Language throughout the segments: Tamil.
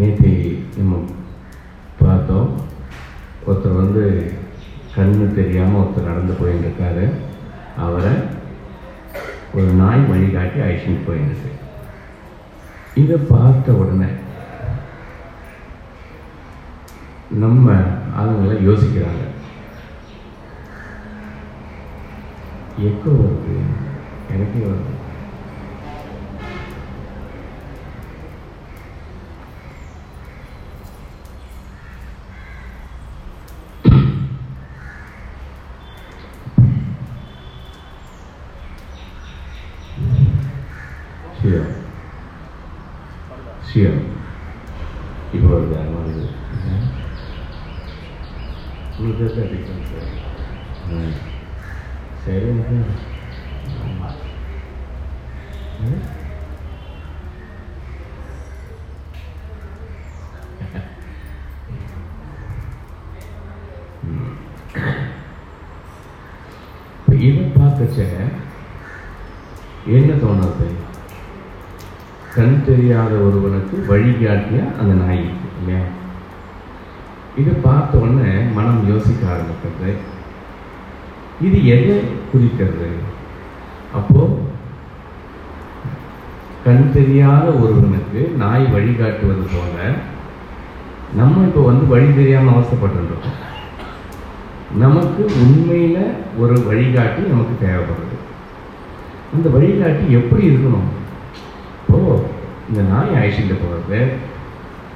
நேற்று நம்ம பார்த்தோம். ஒருத்தர் வந்து கண்ணு தெரியாமல் ஒருத்தர் நடந்து போயின்னு அவரை ஒரு நாய் வழிகாட்டி அழைச்சிட்டு போயிருக்கு இதை பார்த்த உடனே நம்ம ஆளுங்களை யோசிக்கிறாங்க. எக்கோ வருது எனக்கே வருது சிவம் சிவம் இப்போ வருது அது வருது உங்களுக்கு தான் அடிக்கும் சார் ம் சரி எனக்கு ஆமாம் ம் இப்போ இதை பார்க்கச்ச என்ன தோணுது கண் தெரியாத ஒருவனுக்கு வழிகாட்டிய அந்த நாய் இல்லையா இதை பார்த்த உடனே மனம் யோசிக்க ஆரம்பிக்கிறது. இது எதை குறிக்கிறது? அப்போ கண் தெரியாத ஒருவனுக்கு நாய் வழிகாட்டுவது போல நம்ம இப்போ வந்து வழி தெரியாமல் அவசரப்பட்டுருக்கோம். நமக்கு உண்மையில ஒரு வழிகாட்டி நமக்கு தேவைப்படுது. அந்த வழிகாட்டி எப்படி இருக்கணும்? இப்போ இந்த நாய் அழைச்சிட்டு போகிறது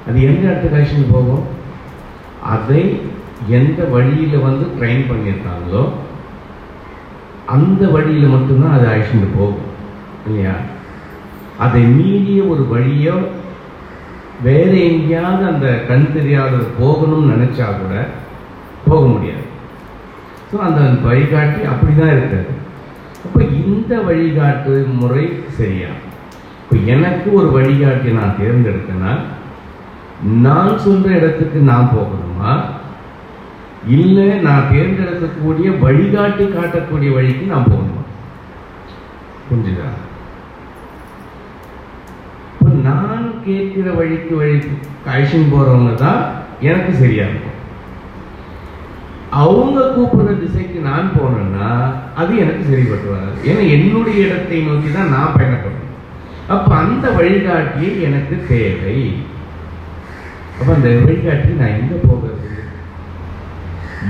அது எந்த இடத்துக்கு அழைச்சிட்டு போகும்? அதை எந்த வழியில் வந்து ட்ரெயின் பண்ணியிருக்காங்களோ அந்த வழியில் மட்டும்தான் அது அழைச்சிட்டு போகும் இல்லையா? அதை மீறிய ஒரு வழியோ வேறு எங்கேயாவது அந்த கண் தெரியாத போகணும்னு நினச்சா கூட போக முடியாது. ஸோ அந்த வழிகாட்டி அப்படிதான் இருக்காது அப்போ இந்த வழிகாட்டு முறை சரியா? இப்போ எனக்கு ஒரு வழிகாட்டி நான் தேர்ந்தெடுத்தேன்னா நான் சொல்ற இடத்துக்கு நான் போகணுமா? இல்லை நான் தேர்ந்தெடுக்கக்கூடிய வழிகாட்டி காட்டக்கூடிய வழிக்கு நான் போகணுமா? புரிஞ்சுதா? இப்போ நான் கேட்கிற வழிக்கு வழிக்கு அழிச்சுன்னு போறவங்க தான் எனக்கு சரியா இருக்கும். அவங்க கூப்பிடுற திசைக்கு நான் போனேன்னா அது எனக்கு சரிப்பட்டு வராது. ஏன்னா என்னுடைய இடத்தை நோக்கி தான் நான் பயணப்படுறேன் அப்ப அந்த வழிகாட்டியை எனக்கு தேவை. அப்ப அந்த வழிகாட்டி நான் எங்க போகிறது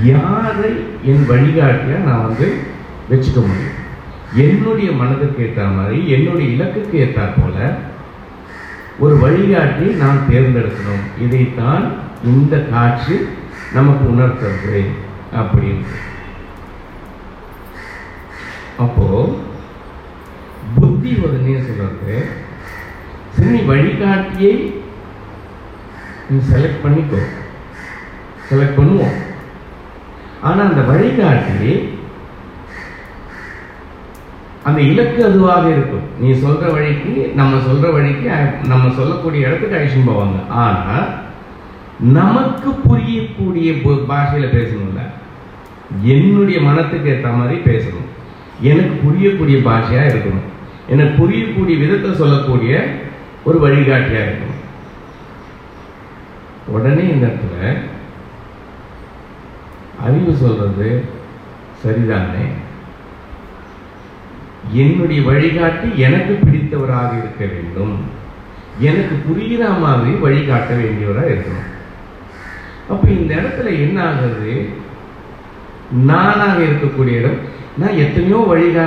யாரை என் வழிகாட்டியா நான் வந்து வச்சுக்க முடியும்? என்னுடைய மனதுக்கு ஏற்ற மாதிரி என்னுடைய இலக்குக்கு ஏற்ற போல ஒரு வழிகாட்டி நான் தேர்ந்தெடுக்கணும். இதைத்தான் இந்த காட்சி நமக்கு உணர்த்துறது அப்படின்னு. அப்போ புத்தி உடனே சொல்கிறது சரி வழிகாட்டியை நீ செலக்ட் பண்ணிக்கோ. செலக்ட் பண்ணுவோம். ஆனால் அந்த வழிகாட்டி அந்த இலக்கு அதுவாக இருக்கும். நீ சொல்கிற வழிக்கு நம்ம சொல்கிற வழிக்கு நம்ம சொல்லக்கூடிய இடத்துக்கு அழிச்சுன்னு போவாங்க. ஆனால் நமக்கு புரியக்கூடிய பு- பேசணும்ல. என்னுடைய மனத்துக்கு ஏற்ற மாதிரி பேசணும். எனக்கு புரியக்கூடிய பாஷையாக இருக்கணும். எனக்கு புரியக்கூடிய விதத்தை சொல்லக்கூடிய ஒரு வழிகாட்டியா இருக்கும். உடனே இந்த இடத்துல அறிவு சொல்றது சரிதானே? என்னுடைய வழிகாட்டி எனக்கு பிடித்தவராக இருக்க வேண்டும். எனக்கு புரிகிற மாதிரி வழிகாட்ட வேண்டியவராக இருக்கணும். அப்போ இந்த இடத்துல என்ன ஆகுது? நானாக இருக்கக்கூடிய இடம் நான் எத்தனையோ வழிகா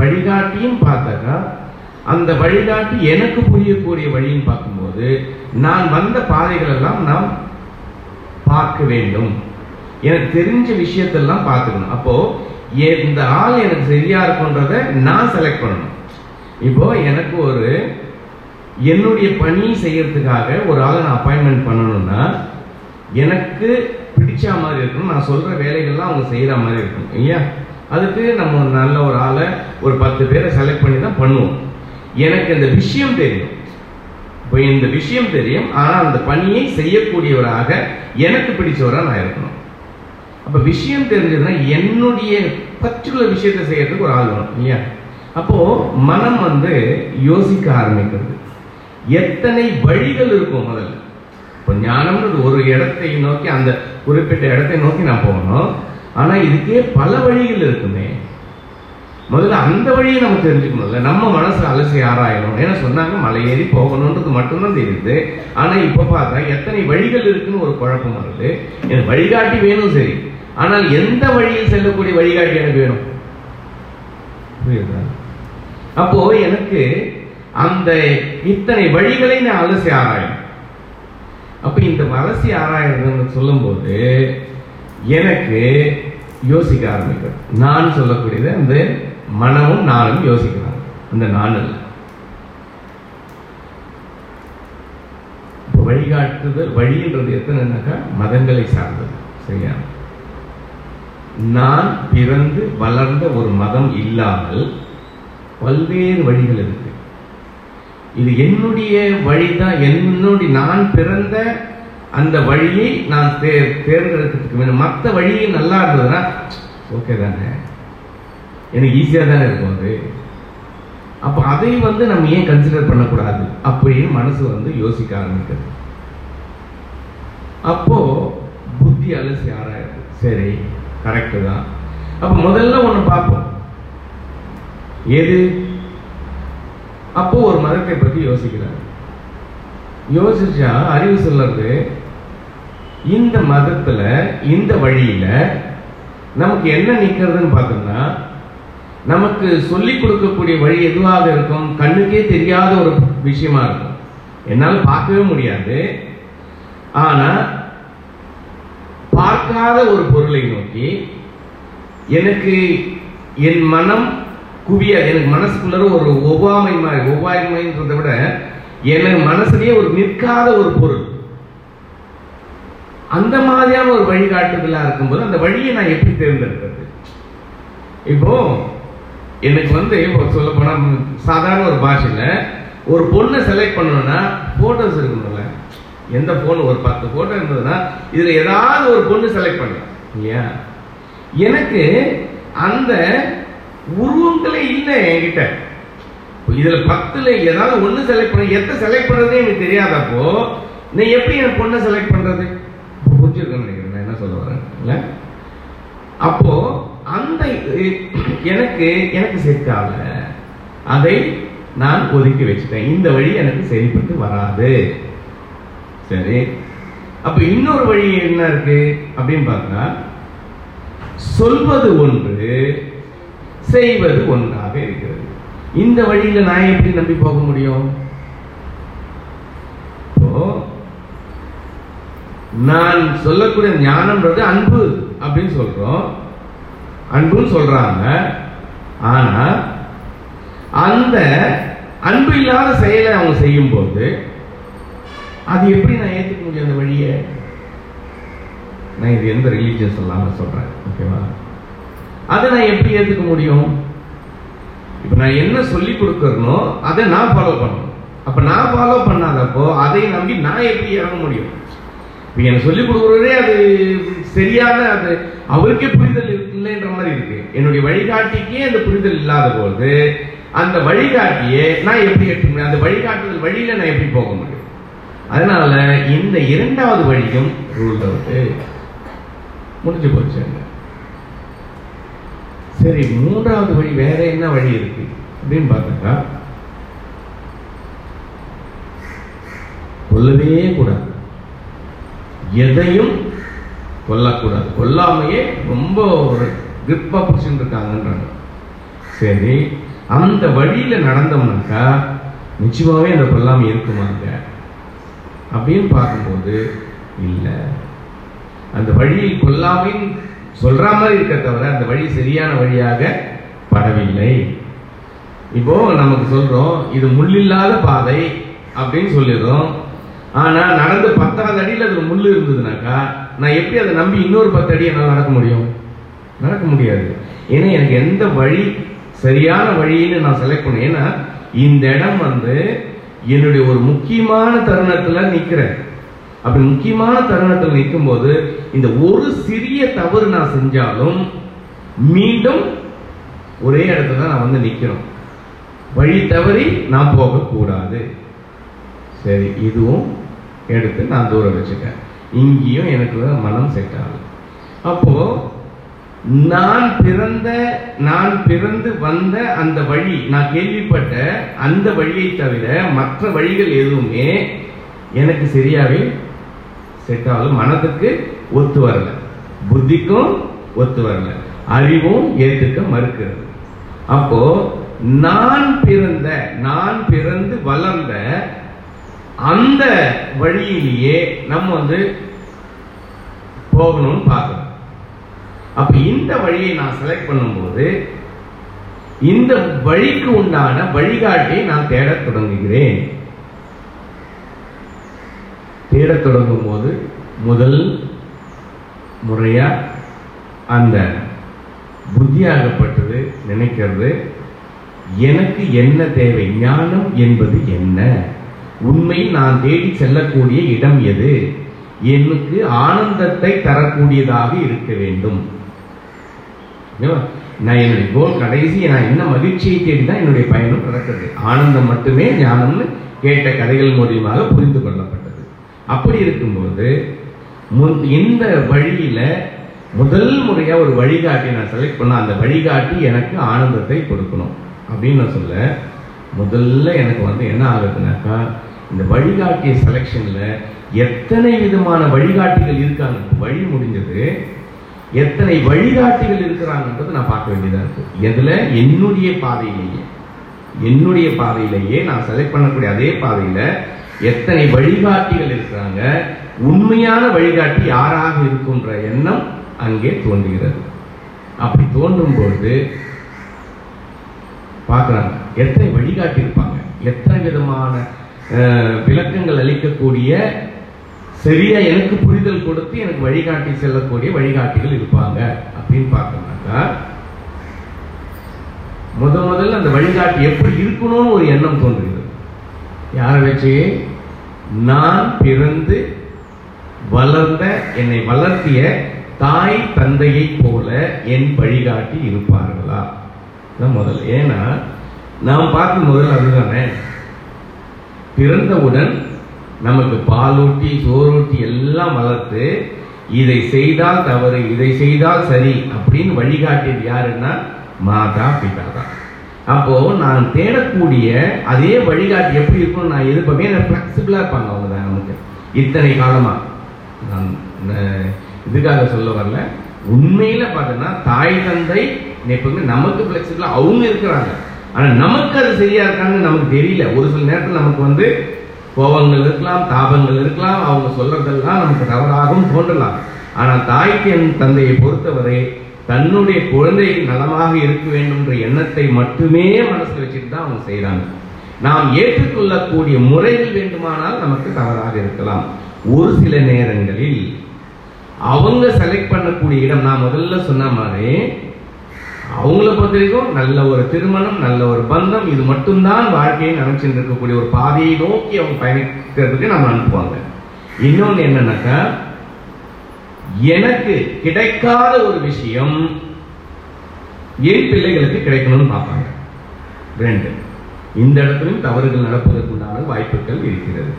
வழிகாட்டியும் பார்த்தாக்கா அந்த வழிகாட்டி எனக்கு புரியக்கூடிய வழின்னு பார்க்கும்போது நான் வந்த பாதைகளெல்லாம் நாம் பார்க்க வேண்டும். எனக்கு தெரிஞ்ச விஷயத்தெல்லாம் பார்த்துக்கணும். அப்போ இந்த ஆள் எனக்கு சரியா இருக்குன்றத நான் செலக்ட் பண்ணணும். இப்போ எனக்கு ஒரு என்னுடைய பணி செய்யறதுக்காக ஒரு ஆளை நான் அப்பாயின்மெண்ட் பண்ணணும்னா எனக்கு பிடிச்ச மாதிரி இருக்கணும். நான் சொல்ற வேலைகள்லாம் அவங்க செய்யற மாதிரி இருக்கணும். இல்லையா? அதுக்கு நம்ம ஒரு நல்ல ஒரு ஆளை ஒரு பத்து பேரை செலக்ட் பண்ணி தான் பண்ணுவோம். எனக்கு இந்த விஷயம் தெரியும். இப்போ இந்த விஷயம் தெரியும். ஆனால் அந்த பணியை செய்யக்கூடியவராக எனக்கு பிடிச்சவராக நான் இருக்கணும். அப்போ விஷயம் தெரிஞ்சதுன்னா என்னுடைய பர்டிகுலர் விஷயத்தை செய்யறதுக்கு ஒரு ஆள் வேணும் இல்லையா? அப்போது மனம் வந்து யோசிக்க ஆரம்பிக்கிறது. எத்தனை வழிகள் இருக்கும் முதல்ல? இப்போ ஞானம்ன்றது ஒரு இடத்தை நோக்கி அந்த குறிப்பிட்ட இடத்தை நோக்கி நான் போகணும். ஆனா இதுக்கே பல வழிகள் இருக்குமே. முதல்ல அந்த வழியை நம்ம தெரிஞ்சுக்கணும்ல நம்ம மனசு அலசி ஆராயணும். ஏன்னா சொன்னாங்க மலை ஏறி போகணுன்றது மட்டும்தான் தெரியுது. ஆனா இப்ப பார்த்தா எத்தனை வழிகள் இருக்குன்னு ஒரு குழப்பம் வருது. எனக்கு வழிகாட்டி வேணும் சரி. ஆனால் எந்த வழியில் செல்லக்கூடிய வழிகாட்டி எனக்கு வேணும்? புரியுதா? அப்போ எனக்கு அந்த இத்தனை வழிகளை நான் அலசி ஆராயணும். அப்ப இந்த அலசி ஆராயணும்னு சொல்லும்போது எனக்கு யோசிக்க ஆரம்பிக்கும். நான் சொல்லக்கூடியது அந்த மனமும் நானும் யோசிக்கிறாங்க அந்த நான் அல்ல. வழிகாட்டுதல் வழின்றது எத்தனைனாக்கா மதங்களை சார்ந்தது. சரியா? நான் பிறந்து வளர்ந்த ஒரு மதம் இல்லாமல் பல்வேறு வழிகள் இருக்கு. இது என்னுடைய வழிதான். என்னுடைய நான் பிறந்த அந்த வழியை நான் தே தேர்ந்தெடுக்கிறதுக்கு வேணும். மற்ற வழியை நல்லா இருந்ததுன்னா ஓகே தானே. எனக்கு ஈஸியாக தானே இருக்கும் அது. அப்போ அதை வந்து நம்ம ஏன் கன்சிடர் பண்ணக்கூடாது? அப்படின்னு மனசு வந்து யோசிக்க ஆரம்பிக்கிறது. அப்போ புத்தி அலசி ஆராயிருது சரி கரெக்டு தான். அப்போ முதல்ல ஒன்று பார்ப்போம். எது? அப்போ ஒரு மதத்தை பற்றி யோசிக்கிறார். யோசிச்சா அறிவு சொல்றது இந்த மதத்துல இந்த வழியில நமக்கு என்ன நிக்கிறதுன்னு பார்த்தோம்னா நமக்கு சொல்லிக் கொடுக்கக்கூடிய வழி எதுவாக இருக்கும்? கண்ணுக்கே தெரியாத ஒரு விஷயமா இருக்கும். என்னால் பார்க்கவே முடியாது. ஆனா பார்க்காத ஒரு பொருளை நோக்கி எனக்கு என் மனம் குவிய எனக்கு மனசுக்குள்ள ஒரு ஒவ்வாமை மாதிரி ஒவ்வாய்மைன்றதை விட எனக்கு மனசுலயே ஒரு நிற்காத ஒரு பொருள். அந்த மாதிரியான ஒரு வழிகாட்டுதலாக இருக்கும்போது அந்த வழியை நான் எப்படி தேர்ந்தெடுக்கிறது? இப்போ எனக்கு வந்து இப்போ சொல்ல போனால் சாதாரண ஒரு பாஷையில் ஒரு பொண்ணை செலக்ட் பண்ணணும்னா ஃபோட்டோஸ் இருக்கணும்ல எந்த ஃபோன் ஒரு பத்து ஃபோட்டோ இருந்ததுன்னா இதில் ஏதாவது ஒரு பொண்ணு செலக்ட் பண்ணலாம் இல்லையா? எனக்கு அந்த உருவங்களே இல்லை என்கிட்ட. இதில் பத்தில் ஏதாவது ஒன்று செலக்ட் பண்ண எத்த செலக்ட் பண்ணுறதே எனக்கு தெரியாதப்போ நான் எப்படி என் பொண்ணை செலக்ட் பண்ணுறது புரிஞ்சிருக்கேன்னு நினைக்கிறேன். நான் என்ன சொல்ல வரேன்? இல்ல? அப்போ அந்த எனக்கு எனக்கு செட் அதை நான் ஒதுக்கி வச்சுட்டேன். இந்த வழி எனக்கு சரிப்பட்டு வராது. சரி? அப்ப இன்னொரு வழி என்ன இருக்கு? அப்படின்னு பார்த்தா சொல்வது ஒன்று செய்வது ஒன்றாக இருக்கிறது. இந்த வழியில நான் எப்படி நம்பி போக முடியும்? இப்போ நான் சொல்லக்கூடிய ஞானம்ன்றது அன்பு அப்படின்னு சொல்றோம். அன்புன்னு சொல்றாங்க. ஆனா அந்த அன்பு இல்லாத செயலை அவங்க செய்யும்போது அது எப்படி நான் ஏற்றுக்க முடியும் அந்த வழியை? நான் இது எந்த ரிலீஜியஸ் இல்லாம சொல்றேன் ஓகேவா அதை நான் எப்படி ஏற்றுக்க முடியும்? இப்போ நான் என்ன சொல்லி கொடுக்கறனோ அதை நான் ஃபாலோ பண்ணணும். அப்போ நான் ஃபாலோ பண்ணாதப்போ அதை நம்பி நான் எப்படி இறங்க முடியும்? இப்போ எனக்கு சொல்லிக் கொடுக்குறதே அது சரியான அது அவருக்கே புரிதல் இல்லைன்ற மாதிரி இருக்கு. என்னுடைய வழிகாட்டிக்கே அந்த புரிதல் இல்லாத போது அந்த வழிகாட்டியே நான் எப்படி எட்ட முடியும்? அந்த வழிகாட்டுதல் வழியில நான் எப்படி போக முடியும்? அதனால இந்த இரண்டாவது வழியும் ரூல் அவுட் முடிஞ்சு போச்சு சரி மூன்றாவது வழி வேற என்ன வழி இருக்கு? அப்படின்னு பார்த்தாக்கா சொல்லவே கூடாது. எதையும் கொல்லக்கூடாது. கொல்லாமையே ரொம்ப ஒரு கிரிப்பாக பிடிச்சிட்டு இருக்காங்கன்றாங்க சரி அந்த வழியில் நடந்தோம்னாக்கா நிச்சயமாகவே அந்த கொல்லாமை இருக்குமாங்க? அப்படின்னு பார்க்கும்போது இல்லை. அந்த வழியில் கொல்லாமைன்னு சொல்கிற மாதிரி இருக்க தவிர அந்த வழி சரியான வழியாக படவில்லை. இப்போ நமக்கு சொல்கிறோம் இது முள்ளில்லாத பாதை அப்படின்னு சொல்லிடுறோம். ஆனா நடந்து பத்தாவது அடியில் அதுல முள் இருந்ததுனாக்கா நான் எப்படி அதை நம்பி இன்னொரு பத்து அடி என்னால் நடக்க முடியும்? நடக்க முடியாது. ஏன்னா எனக்கு எந்த வழி சரியான வழின்னு நான் செலக்ட் பண்ணேன் ஏன்னா இந்த இடம் வந்து என்னுடைய ஒரு முக்கியமான தருணத்துல நிக்கிறேன். அப்படி முக்கியமான தருணத்தில் நிற்கும் போது இந்த ஒரு சிறிய தவறு நான் செஞ்சாலும் மீண்டும் ஒரே இடத்துல நான் வந்து நிற்கிறோம் வழி தவறி நான் போகக்கூடாது. சரி இதுவும் எடுத்து நான் தூரம் வச்சுட்டேன். இங்கேயும் எனக்கு மனம் செட் ஆகும் அப்போ நான் பிறந்த நான் பிறந்து வந்த அந்த வழி நான் கேள்விப்பட்ட அந்த வழியை தவிர மற்ற வழிகள் எதுவுமே எனக்கு சரியாவே செட் ஆகல. மனதுக்கு ஒத்து வரல. புத்திக்கும் ஒத்து வரல. அறிவும் ஏற்றுக்க மறுக்கிறது. அப்போ நான் பிறந்த நான் பிறந்து வளர்ந்த அந்த வழியிலேயே நம்ம வந்து போகணும்னு பார்க்கணும். அப்ப இந்த வழியை நான் செலக்ட் பண்ணும்போது இந்த வழிக்கு உண்டான வழிகாட்டியை நான் தேடத் தொடங்குகிறேன். தேடத் தொடங்கும் போது முதல் முறையா அந்த புத்தியாகப்பட்டது நினைக்கிறது. எனக்கு என்ன தேவை? ஞானம் என்பது என்ன? உண்மை நான் தேடி செல்லக்கூடிய இடம் எது? எனக்கு ஆனந்தத்தை தரக்கூடியதாக இருக்க வேண்டும். நான் என்னுடைய கோல் கடைசி நான் என்ன மகிழ்ச்சியை தேடி தான் என்னுடைய பயணம் நடக்கிறது ஆனந்தம் மட்டுமே ஞானம்னு கேட்ட கதைகள் மூலியமாக புரிந்து கொள்ளப்பட்டது. அப்படி இருக்கும்போது முன்- இந்த வழியில முதல் முறையா ஒரு வழிகாட்டி நான் செலக்ட் பண்ண அந்த வழிகாட்டி எனக்கு ஆனந்தத்தை கொடுக்கணும். அப்படின்னு நான் சொல்ல முதல்ல எனக்கு வந்து என்ன ஆகுதுனாக்கா இந்த வழிகாட்டிய செலெக்ஷனில் எத்தனை விதமான வழிகாட்டிகள் இருக்காங்க? வழி முடிஞ்சது. எத்தனை வழிகாட்டிகள் இருக்கிறாங்கன்றது நான் பார்க்க வேண்டியதாக இருக்கு. எதில்? என்னுடைய பாதையிலேயே. என்னுடைய பாதையிலேயே நான் செலக்ட் பண்ணக்கூடிய அதே பாதையில் எத்தனை வழிகாட்டிகள் இருக்கிறாங்க? உண்மையான வழிகாட்டி யாராக இருக்குன்ற எண்ணம் அங்கே தோன்றுகிறது. அப்படி தோன்றும் பொழுது பார்க்குறாங்க எத்தனை வழிகாட்டி இருப்பாங்க? எத்தனை விதமான விளக்கங்கள் அளிக்கக்கூடிய சரியா எனக்கு புரிதல் கொடுத்து எனக்கு வழிகாட்டி செல்லக்கூடிய வழிகாட்டிகள் இருப்பாங்க அப்படின்னு பார்த்தோம்னாக்கா முத முதல்ல அந்த வழிகாட்டி எப்படி இருக்கணும்னு ஒரு எண்ணம் தோன்றுகிறது. யாரை வச்சு? நான் பிறந்து வளர்ந்த என்னை வளர்த்திய தாய் தந்தையைப் போல என் வழிகாட்டி இருப்பார்களா? தான் முதல்ல ஏன்னா நாம் பார்க்கும் முதல்ல அதுதானே. பிறந்தவுடன் நமக்கு பாலூட்டி சோறூட்டி எல்லாம் வளர்த்து இதை செய்தால் தவறு இதை செய்தால் சரி அப்படின்னு வழிகாட்டியது யாருன்னா மாதா பிதா தான் அப்போ நான் தேடக்கூடிய அதே வழிகாட்டி எப்படி இருக்கணும் நான் எதிர்ப்பேன் ஃபிளெக்சிபிளா இருப்பாங்க அவங்க தான் நமக்கு. இத்தனை காலமா? நான் இதுக்காக சொல்ல வரல. உண்மையில பார்த்தோன்னா தாய் தந்தை எப்பவுமே நமக்கு ஃபிளெக்சிபிளா அவங்க இருக்கிறாங்க. ஆனா நமக்கு அது சரியா இருக்கான்னு நமக்கு தெரியல. ஒரு சில நேரத்தில் நமக்கு வந்து கோபங்கள் இருக்கலாம் தாபங்கள் இருக்கலாம் அவங்க சொல்றதெல்லாம் நமக்கு தவறாகவும் தோன்றலாம். ஆனா தாய்க்கு என் தந்தையை பொறுத்தவரை தன்னுடைய குழந்தை நலமாக இருக்க வேண்டும்ன்ற எண்ணத்தை மட்டுமே மனசில் வச்சுட்டு தான் அவங்க செய்கிறாங்க நாம் ஏற்றுக்கொள்ளக்கூடிய முறைகள் வேண்டுமானால் நமக்கு தவறாக இருக்கலாம். ஒரு சில நேரங்களில் அவங்க செலக்ட் பண்ணக்கூடிய இடம் நான் முதல்ல சொன்ன மாதிரி அவங்கள பொறுத்த வரைக்கும் நல்ல ஒரு திருமணம் நல்ல ஒரு பந்தம் இது மட்டும்தான் வாழ்க்கையை நினைச்சுட்டு இருக்கக்கூடிய ஒரு பாதையை நோக்கி அவங்க பயணிக்கிறதுக்கு நம்ம அனுப்புவாங்க. இன்னொன்று என்னன்னாக்கா எனக்கு கிடைக்காத ஒரு விஷயம் என் பிள்ளைகளுக்கு கிடைக்கணும்னு பார்ப்பாங்க. ரெண்டு இந்த இடத்துலையும் தவறுகள் நடப்பதற்குண்டான வாய்ப்புகள் இருக்கிறது.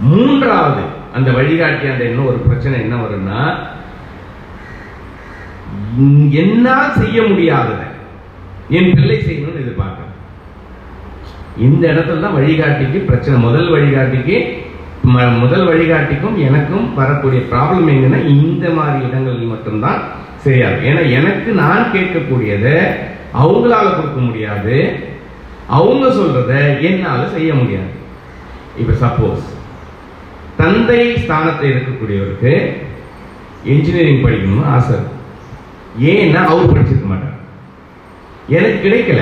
மூன்றாவது அந்த வழிகாட்டி அந்த என்ன ஒரு பிரச்சனை என்ன வரும்னா என்னால் செய்ய முடியாதத என் பிள்ளை செய்யணும்னு எதிர்பார்க்கிறேன் இந்த இடத்துல தான் வழிகாட்டிக்கு பிரச்சனை. முதல் வழிகாட்டிக்கு ம- முதல் வழிகாட்டிக்கும் எனக்கும் வரக்கூடிய ப்ராப்ளம் எங்கன்னா இந்த மாதிரி இடங்களில் மட்டும்தான் சரியா ஏன்னா எனக்கு நான் கேட்கக்கூடியதை அவங்களால கொடுக்க முடியாது. அவங்க சொல்றத என்னால செய்ய முடியாது. இப்ப சப்போஸ் தந்தை ஸ்தானத்தில் இருக்கக்கூடியவருக்கு இன்ஜினியரிங் படிக்கணும்னு ஆசை ஏன்னா அவர் படிச்சிருக்க மாட்டார். எனக்கு கிடைக்கல.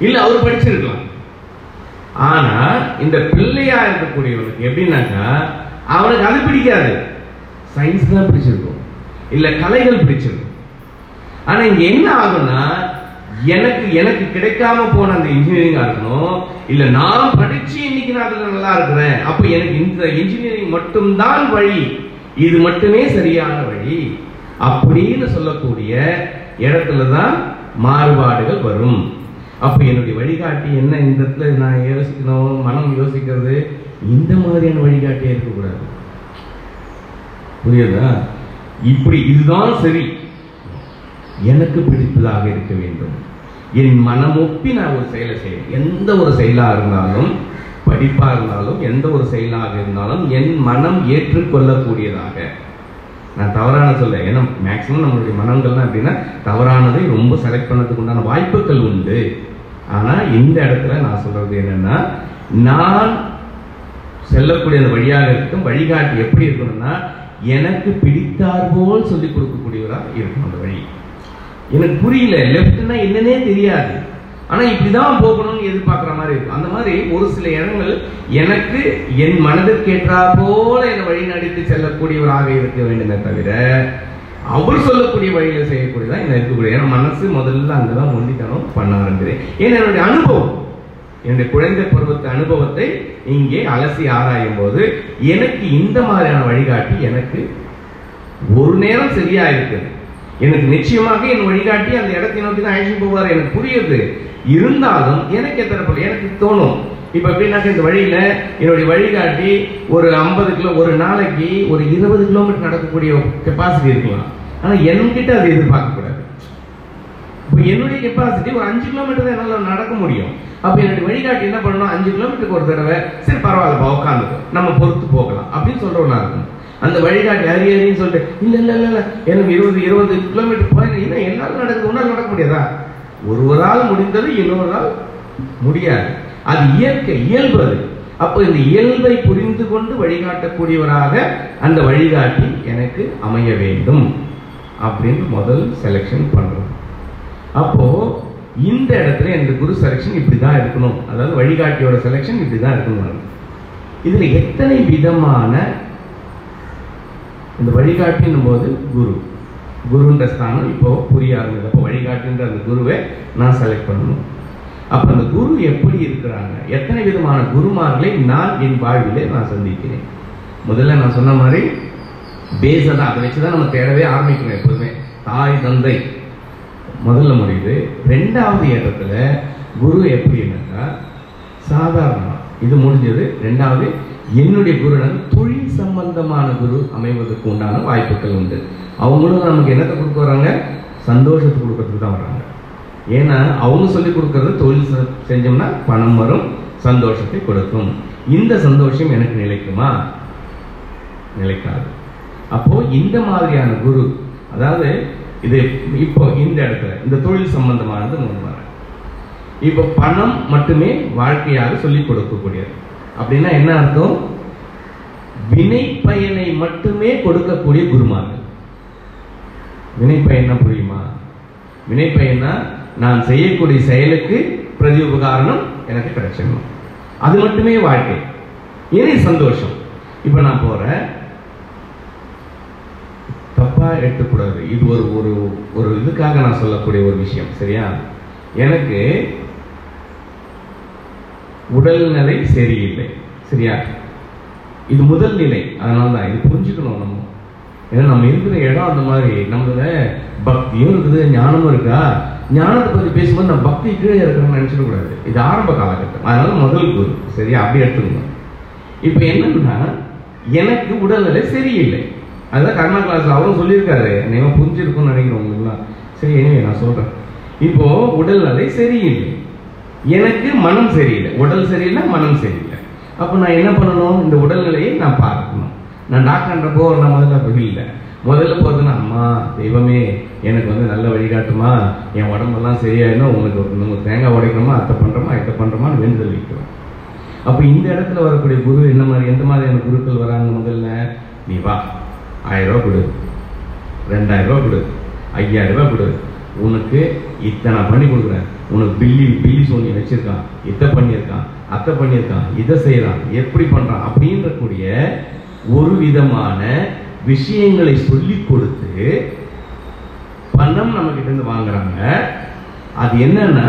இல்லை அவர் படிச்சிருக்கலாம். ஆனா இந்த பிள்ளையா இருக்கக்கூடியவனுக்கு எப்படின்னாக்கா அவனுக்கு அது பிடிக்காது. சயின்ஸ் தான் பிடிச்சிருக்கும். இல்ல கலைகள் பிடிச்சிருக்கும். ஆனா இங்க என்ன ஆகும்னா எனக்கு எனக்கு கிடைக்காம போன அந்த இன்ஜினியரிங்கா இருக்கணும். இல்ல நான் படிச்சு இன்னைக்கு நான் அதுல நல்லா இருக்கிறேன். அப்ப எனக்கு இந்த இன்ஜினியரிங் மட்டும்தான் வழி. இது மட்டுமே சரியான வழி. அப்படின்னு சொல்லக்கூடிய இடத்துல தான் மாறுபாடுகள் வரும். அப்ப என்னுடைய வழிகாட்டி என்ன இந்த இடத்துல நான் யோசிக்கணும் மனம் யோசிக்கிறது இந்த மாதிரியான வழிகாட்டியே இருக்கக்கூடாது. புரியுதா? இப்படி இதுதான் சரி. எனக்கு பிடித்ததாக இருக்க வேண்டும். என் மனமொப்பி நான் ஒரு செயலை செய்யணும். எந்த ஒரு செயலா இருந்தாலும் படிப்பா இருந்தாலும் எந்த ஒரு செயலாக இருந்தாலும் என் மனம் ஏற்றுக்கொள்ளக்கூடியதாக நான் தவறான சொல்ல ஏன்னா மேக்ஸிமம் நம்மளுடைய மனங்கள்லாம் அப்படின்னா தவறானதை ரொம்ப செலக்ட் பண்ணதுக்கு உண்டான வாய்ப்புகள் உண்டு. ஆனால் இந்த இடத்துல நான் சொல்றது என்னன்னா நான் செல்லக்கூடிய அந்த வழியாக இருக்கும் வழிகாட்டி எப்படி இருக்கணும்னா எனக்கு பிடித்தார் போல் சொல்லிக் கொடுக்கக்கூடியவராக இருக்கணும் அந்த வழி. எனக்கு புரியல லெஃப்ட்னா என்னன்னே தெரியாது. ஆனா இப்படிதான் போகணும்னு எதிர்பார்க்குற மாதிரி இருக்கும். அந்த மாதிரி ஒரு சில இடங்கள் எனக்கு என் மனதிற்கு ஏற்றா போல என்னை வழி நடித்து செல்லக்கூடியவராக இருக்க வேண்டுமே தவிர அவர் சொல்லக்கூடிய வழியில் செய்யக்கூடியதான் என்ன இருக்கக்கூடிய? ஏன்னா மனசு முதல்ல அங்கதான் ஒண்டித்தனம் பண்ண ஆரம்பிக்கிறேன் ஏன்னா என்னுடைய அனுபவம்? என்னுடைய குழந்தை பருவத்து அனுபவத்தை இங்கே அலசி ஆராயும் போது எனக்கு இந்த மாதிரியான வழிகாட்டி எனக்கு ஒரு நேரம் சரியா இருக்குது எனக்கு நிச்சயமாக என் வழிகாட்டி அந்த இடத்தை நோக்கி தான் அழைச்சிட்டு போவார். எனக்கு புரியுது. இருந்தாலும் எனக்கு எத்தனை பிள்ளை எனக்கு தோணும். இப்ப எப்படின்னாக்க இந்த வழியில என்னுடைய வழிகாட்டி ஒரு ஐம்பது கிலோ ஒரு நாளைக்கு ஒரு இருபது கிலோமீட்டர் நடக்கக்கூடிய கெப்பாசிட்டி இருக்கலாம். ஆனா என்கிட்ட அதை எதிர்பார்க்க கூடாது இப்போ என்னுடைய கெப்பாசிட்டி ஒரு அஞ்சு கிலோமீட்டர் தான் என்னால் நடக்க முடியும். அப்போ என்னுடைய வழிகாட்டி என்ன பண்ணணும்? அஞ்சு கிலோமீட்டருக்கு ஒரு தடவை சரி பரவாயில்லப்பா உட்காந்து நம்ம பொறுத்து போகலாம். அப்படின்னு சொல்கிறவனா இருக்கும் அந்த வழிகாட்டி ஹரி ஹரின்னு சொல்லிட்டு இல்லை இல்லை இல்லை இல்ல எனக்கு இருபது இருபது கிலோமீட்டர் போய் என்னால் நடக்குது உன்னால நடக்க முடியாதா? ஒருவரால் முடிந்தது இன்னொருவரால் முடியாது. அது இயற்கை இயல்பு அது. அப்போ இந்த இயல்பை புரிந்து கொண்டு வழிகாட்டக்கூடியவராக அந்த வழிகாட்டி எனக்கு அமைய வேண்டும் அப்படின்னு முதல் செலெக்ஷன் பண்ணுறோம் அப்போ இந்த இடத்துல இந்த குரு செலெக்ஷன் இப்படி தான் இருக்கணும். அதாவது வழிகாட்டியோட செலெக்ஷன் இப்படி தான் இருக்கணும் இதில் எத்தனை விதமான இந்த வழிகாட்டின் போது குரு. குருன்ற ஸ்தானம் இப்போ புரிய ஆரம்பிது அப்போ வழிகாட்டுன்ற அந்த குருவை நான் செலக்ட் பண்ணணும். அப்போ அந்த குரு எப்படி இருக்கிறாங்க? எத்தனை விதமான குருமார்களை நான் என் வாழ்விலே நான் சந்திக்கிறேன்? முதல்ல நான் சொன்ன மாதிரி பேஸை தான். அதை வச்சு தான் நம்ம தேடவே ஆரம்பிக்கணும் எப்போதுமே. தாய் தந்தை. முதல்ல முடியுது ரெண்டாவது இடத்துல குரு எப்படி என்னன்னா சாதாரணமாக இது முடிஞ்சது. ரெண்டாவது என்னுடைய குருடன் தொழில் சம்பந்தமான குரு அமைவதற்கு உண்டான வாய்ப்புகள் உண்டு. அவங்களும் நமக்கு என்னத்தை கொடுக்க வராங்க? சந்தோஷத்தை கொடுக்கறதுக்கு தான் வராங்க. ஏன்னா அவங்க சொல்லி கொடுக்கறது தொழில் செ- செஞ்சோம்னா பணம் வரும் சந்தோஷத்தை கொடுக்கும். இந்த சந்தோஷம் எனக்கு நிலைக்குமா? நிலைக்காது. அப்போ இந்த மாதிரியான குரு அதாவது இது இப்போ இந்த இடத்துல இந்த தொழில் சம்பந்தமானது மூணு இப்போ பணம் மட்டுமே வாழ்க்கையாக சொல்லிக் கொடுக்கக்கூடியது. அப்படின்னா என்ன அர்த்தம்? வினை பயனை மட்டுமே கொடுக்கக்கூடிய குருமார்கள். வினைப்பயன்னா புரியுமா? வினைப்பயன்னா நான் செய்யக்கூடிய செயலுக்கு பிரதி உபகாரணம் எனக்கு கிடைச்சிடணும் அது மட்டுமே வாழ்க்கை. இனி சந்தோஷம். இப்போ நான் போகிறேன் தப்பாக எடுத்துக்கூடாது. இது ஒரு ஒரு ஒரு இதுக்காக நான் சொல்லக்கூடிய ஒரு விஷயம். சரியா? எனக்கு உடல்நிலை சரியில்லை. சரியா? இது முதல் நிலை. அதனால தான் இது புரிஞ்சுக்கணும் நம்ம. ஏன்னா நம்ம இருக்கிற இடம் அந்த மாதிரி நம்மள பக்தியும் இருக்குது ஞானமும் இருக்கா? ஞானத்தை பற்றி பேசும்போது நான் பக்தி கீழே இருக்கிறோம்னு நினச்சிடக்கூடாது. இது ஆரம்ப காலகட்டம். அதனால முதல் குரு சரியா? அப்படி எடுத்துக்கணும் இப்போ என்னன்னா எனக்கு உடல்நிலை சரியில்லை. அதுதான் கர்மா கிளாஸில் அவரும் சொல்லியிருக்காரு. நீங்க புரிஞ்சிருக்கும்னு நினைக்கிறேன் உங்களுக்குலாம். சரி எனவே நான் சொல்கிறேன் இப்போ உடல்நிலை சரியில்லை. எனக்கு மனம் சரியில்லை. உடல் சரியில்லை மனம் சரியில்லை. அப்போ நான் என்ன பண்ணணும்? இந்த உடல்நிலையை நான் பார்க்கணும். நான் டாக்டர்ன்றப்போ நான் முதல்ல இல்லை. முதல்ல போகிறதுனா அம்மா தெய்வமே எனக்கு வந்து நல்ல வழிகாட்டுமா என் உடம்பெல்லாம் சரியாயிடும் உங்களுக்கு உங்களுக்கு நம்ம தேங்காய் உடைக்கணுமா? அத்தை பண்ணுறோமா இதை பண்ணுறோமான்னு வேண்டுதல் வைக்கிறோம் அப்போ இந்த இடத்துல வரக்கூடிய குரு என்ன மாதிரி எந்த மாதிரியான குருக்கள் வராங்க முதல்ல? நீ வா ஆயிரம் ரூபா கொடு. ரெண்டாயிரம் ரூபா கொடு. ஐயாயிரம் ரூபா கொடு. உனக்கு இத்தனை பண்ணி கொடுக்குறேன். உனக்கு பில்லி பில்லி சோனி வச்சிருக்கான். இதை பண்ணியிருக்கான். அத்தை பண்ணியிருக்கான். இதை செய்கிறான். எப்படி பண்ணுறான் அப்படின்ற கூடிய ஒரு விதமான விஷயங்களை சொல்லி கொடுத்து பணம் நம்ம கிட்ட இருந்து வாங்குறாங்க. அது என்னன்னா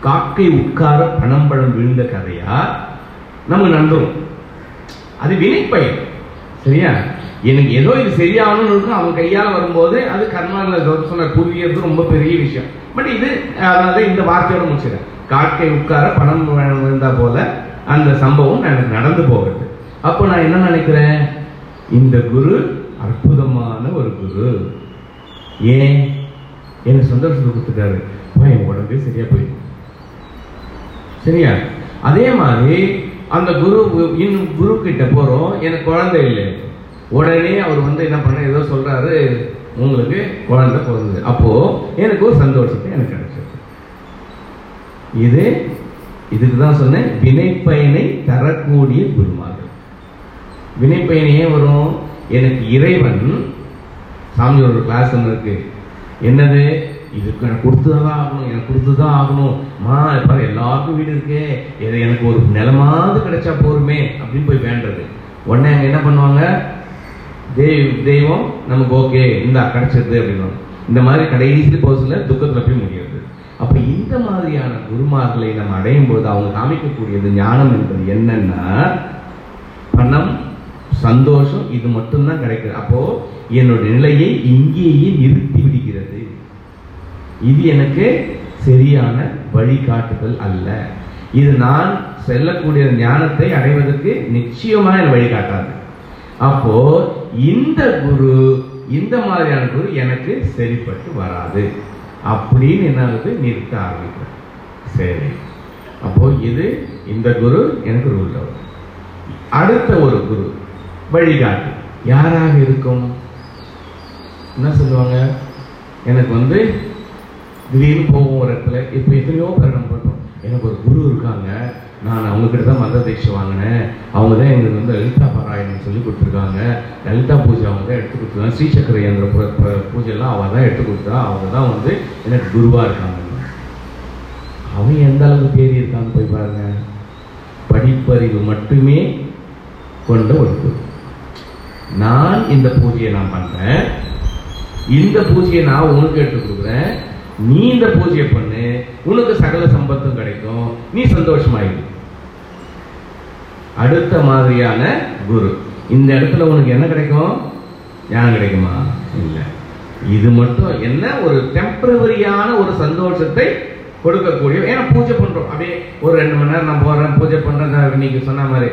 காக்கை உட்கார பணம் பழம் விழுந்த கதையா? நம்ம நன்றும் அது வினைப்பயன். சரியா? எனக்கு ஏதோ இது சரியாகணும்னு இருக்கும். அவன் கையால் வரும்போது அது கர்மாவில் சொன்ன புரியறது ரொம்ப பெரிய விஷயம். பட் இது அதாவது இந்த வார்த்தையோட முடிச்சிடறேன் காக்கை உட்கார பணம் விழுந்தா போல அந்த சம்பவம் எனக்கு நடந்து போகிறது அப்போ நான் என்ன நினைக்கிறேன்? இந்த குரு அற்புதமான ஒரு குரு. ஏன்? எனக்கு சந்தோஷத்தை கொடுத்துட்டாரு. என் உடம்பே சரியா போயிடும் சரியா? அதே மாதிரி அந்த குரு இன்னும் குரு கிட்ட போறோம். எனக்கு குழந்தை இல்லை. உடனே அவர் வந்து என்ன பண்ண ஏதோ சொல்றாரு உங்களுக்கு குழந்தை பிறந்தது. அப்போ எனக்கு ஒரு சந்தோஷத்தை எனக்கு கிடைச்சது இது இதுக்கு தான் சொன்னேன் வினைப்பயனை தரக்கூடிய குருமா. வினைப்பயன் ஏன் வரும். எனக்கு இறைவன் சாமி ஒரு கிளாஸ் ஒன்று இருக்கு. என்னது? இதுக்கு எனக்கு கொடுத்துதான் ஆகணும் எனக்கு கொடுத்துதான் ஆகணும். மா பாரு எல்லாருக்கும் வீடு இருக்கே. இது எனக்கு ஒரு நிலமாவது கிடைச்சா போருமே அப்படின்னு போய் வேண்டது உடனே அங்கே என்ன பண்ணுவாங்க? தெய்வ தெய்வம் நமக்கு ஓகே இந்த கிடைச்சது அப்படின்னு இந்த மாதிரி கடைசி போஸ்ல துக்கத்தில் போய் முடியாது அப்போ இந்த மாதிரியான குருமார்களை நம்ம அடையும் போது அவங்க காமிக்கக்கூடியது ஞானம் என்பது என்னன்னா பணம் சந்தோஷம் இது மட்டும்தான் கிடைக்கிறது அப்போ என்னுடைய நிலையை இங்கேயே நிறுத்தி விடுகிறது. இது எனக்கு சரியான வழிகாட்டுதல் அல்ல. இது நான் செல்லக்கூடிய ஞானத்தை அடைவதற்கு நிச்சயமாக என் வழிகாட்டாது. அப்போ இந்த குரு இந்த மாதிரியான குரு எனக்கு சரிப்பட்டு வராது. அப்படின்னு என்னாவது நிறுத்த ஆரம்பிக்கிறேன் சரி. அப்போ இது இந்த குரு எனக்கு ரூல் அடுத்த ஒரு குரு. வழிகாட்டு. யாராக இருக்கும்? என்ன சொல்லுவாங்க? எனக்கு வந்து திடீர்னு போகும் ஒரு இடத்துல இப்போ எத்தனையோ பிரகடனம் பண்ணுறோம் எனக்கு ஒரு குரு இருக்காங்க. நான் அவங்கக்கிட்ட தான் மத தீட்சை வாங்கினேன். அவங்க தான் எங்களுக்கு வந்து லலிதா பாராயணம் சொல்லி கொடுத்துருக்காங்க. லலிதா பூஜை அவங்க தான் எடுத்து கொடுத்துருக்காங்க. ஸ்ரீசக்கர இயந்திர பூஜைலாம் அவள் தான் எடுத்து கொடுத்தா அவங்க தான் வந்து எனக்கு குருவாக இருக்காங்க. அவன் எந்த அளவுக்கு தேடி இருக்கான்னு போய் பாருங்க. படிப்பறிவு மட்டுமே கொண்ட ஒரு குரு. நான் இந்த பூஜையை நான் பண்றேன். இந்த பூஜையை நான் உனக்கு எடுத்து கொடுக்குறேன். நீ இந்த பூஜையை பண்ணு. உனக்கு சகல சம்பத்தும் கிடைக்கும். நீ சந்தோஷமாயிரு. அடுத்த மாதிரியான குரு. இந்த இடத்துல உனக்கு என்ன கிடைக்கும்? ஞானம் கிடைக்குமா? இல்லை. இது மட்டும் என்ன? ஒரு டெம்பரவரியான ஒரு சந்தோஷத்தை கொடுக்கக்கூடிய ஏன்னா பூஜை பண்ணுறோம் அப்படியே ஒரு ரெண்டு மணி நேரம் நான் போகிறேன் பூஜை பண்ணுறேன் நீங்கள் இன்னைக்கு சொன்ன மாதிரி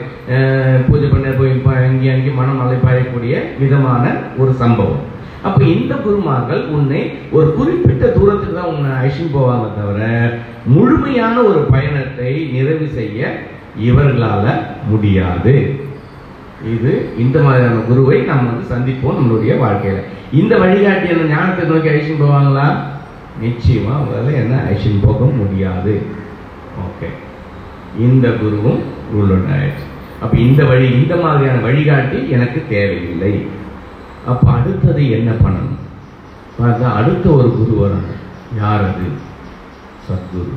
பூஜை பண்ண போய் அங்கே அங்கே மனம் அலைப்பாயக்கூடிய விதமான ஒரு சம்பவம். அப்போ இந்த குருமார்கள் உன்னை ஒரு குறிப்பிட்ட தூரத்துக்கு தான் உன்னை அழிச்சுட்டு போவாங்க தவிர முழுமையான ஒரு பயணத்தை நிறைவு செய்ய இவர்களால் முடியாது. இது இந்த மாதிரியான குருவை நாம் வந்து சந்திப்போம் நம்மளுடைய வாழ்க்கையில். இந்த வழிகாட்டி அந்த ஞானத்தை நோக்கி அழைச்சின்னு போவாங்களா? நிச்சயமாக அவங்களால என்ன அழிச்சுட்டு போக முடியாது. ஓகே இந்த குருவும் ரூல் ஆயிடுச்சு. அப்போ இந்த வழி இந்த மாதிரியான வழிகாட்டி எனக்கு தேவையில்லை. அப்போ அடுத்தது என்ன பண்ணணும்? பார்த்தா அடுத்த ஒரு குரு வரணும். யார் அது? சத்குரு.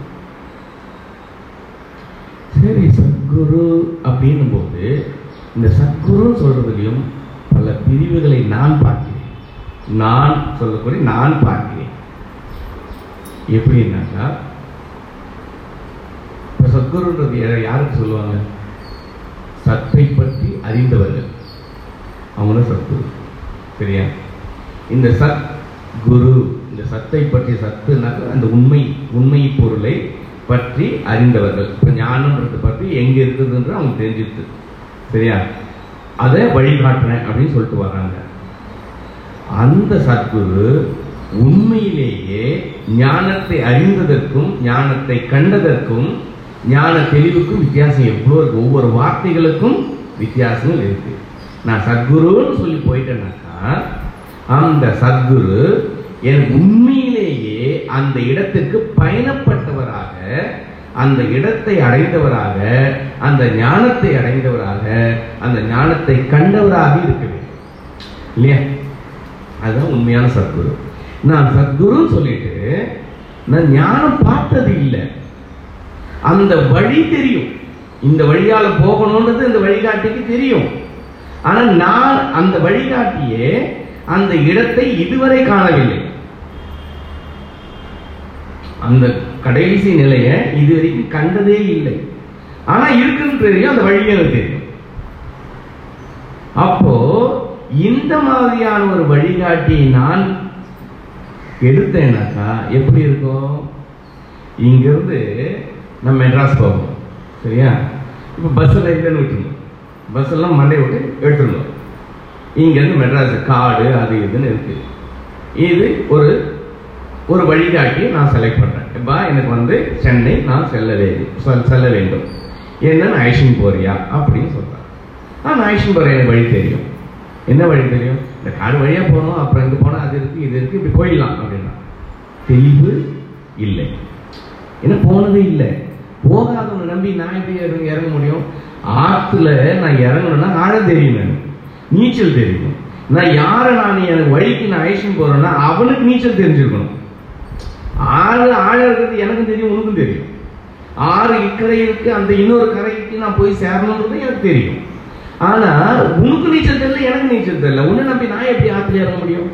சரி சத்குரு அப்படின்னும் போது இந்த சத்குரு சொல்றதுலையும் பல பிரிவுகளை நான் பார்க்கிறேன். நான் சொல்லக்கூடிய நான் பார்க்கிறேன். எப்படின்னாக்கா இப்போ சத்குருன்றது யாருக்கு சொல்லுவாங்க? சத்தை பற்றி அறிந்தவர்கள். அவங்கள சத்குரு. சரியா? இந்த சத் குரு இந்த சத்தை பற்றி சத்துனாக்க அந்த உண்மை உண்மை பொருளை பற்றி அறிந்தவர்கள். இப்போ ஞானம்ன்றது பற்றி எங்கே இருக்குதுன்ற அவங்க தெரிஞ்சிருக்கு சரியா? அதை வழிகாட்டுறேன் அப்படின்னு சொல்லிட்டு வராங்க அந்த சத்குரு உண்மையிலேயே ஞானத்தை அறிந்ததற்கும் ஞானத்தை கண்டதற்கும் ஞான தெளிவுக்கும் வித்தியாசம் எவ்வளோ இருக்கு? ஒவ்வொரு வார்த்தைகளுக்கும் வித்தியாசங்கள் இருக்கு. நான் சத்குருன்னு சொல்லி போயிட்டேனாக்கா அந்த சத்குரு என் உண்மையிலேயே அந்த இடத்திற்கு பயணப்பட்டவராக அந்த இடத்தை அடைந்தவராக அந்த ஞானத்தை அடைந்தவராக அந்த ஞானத்தை கண்டவராக இருக்க வேண்டும். இல்லையா? அதுதான் உண்மையான சத்குரு. நான் சத்குருன்னு சொல்லிட்டு நான் ஞானம் பார்த்தது இல்லை. அந்த வழி தெரியும். இந்த வழியால போகணும்ன்றது இந்த வழிகாட்டிக்கு தெரியும். ஆனா நான் அந்த வழிகாட்டியே அந்த இடத்தை இதுவரை காணவில்லை. அந்த கடைசி நிலையை இதுவரைக்கும் கண்டதே இல்லை. ஆனா இருக்குன்னு தெரியும் அந்த வழி எனக்கு தெரியும். அப்போ இந்த மாதிரியான ஒரு வழிகாட்டியை நான் எடுத்தேனாக்கா எப்படி இருக்கும்? இங்கேருந்து நம்ம மெட்ராஸ் போகணும். சரியா? இப்போ பஸ்ஸில் இல்லைன்னு விட்டுருணும் பஸ்ஸெல்லாம் மண்டை விட்டு எடுத்துடணும். இங்கேருந்து மெட்ராஸ் காடு அது இதுன்னு இருக்குது இது ஒரு ஒரு வழிகாட்டி நான் செலக்ட் பண்ணுறேன் இப்போ எனக்கு வந்து சென்னை நான் செல்ல வேண்டும் செல்ல வேண்டும். என்னன்னு ஐஷன் போறியா? அப்படின்னு சொல்கிறேன் நான் ஐஷன் போகிறேன் எனக்கு வழி தெரியும். என்ன வழி தெரியும்? இந்த காடு வழியாக போகணும் அப்புறம் இங்கே போனால் அது இருக்குது இது இருக்குது இப்படி போயிடலாம் அப்படின்னா. தெளிவு இல்லை. ஏன்னா போனதே இல்லை. போகாதவங்க நம்பி நான் எப்படி இறங்க இறங்க முடியும்? ஆற்றுல நான் இறங்கணும்னா ஆழம் தெரியும் எனக்கு நீச்சல் தெரியும் நான் யாரை நான் எனக்கு வழிக்கு நான் ஐஷன் போகிறேன்னா அவனுக்கு நீச்சல் தெரிஞ்சிருக்கணும். ஆறு ஆழம் இருக்கிறது எனக்கும் தெரியும் உனக்கும் தெரியும். ஆறு இக்கரை இருக்கு அந்த இன்னொரு கரைக்கு நான் போய் சேரணுன்றது எனக்கு தெரியும். ஆனா உனக்கு நீச்சல் தெரியல எனக்கு நீச்சல் தெரியல. உன்னை நம்பி நான் எப்படி ஆத்துல இறங்க முடியும்?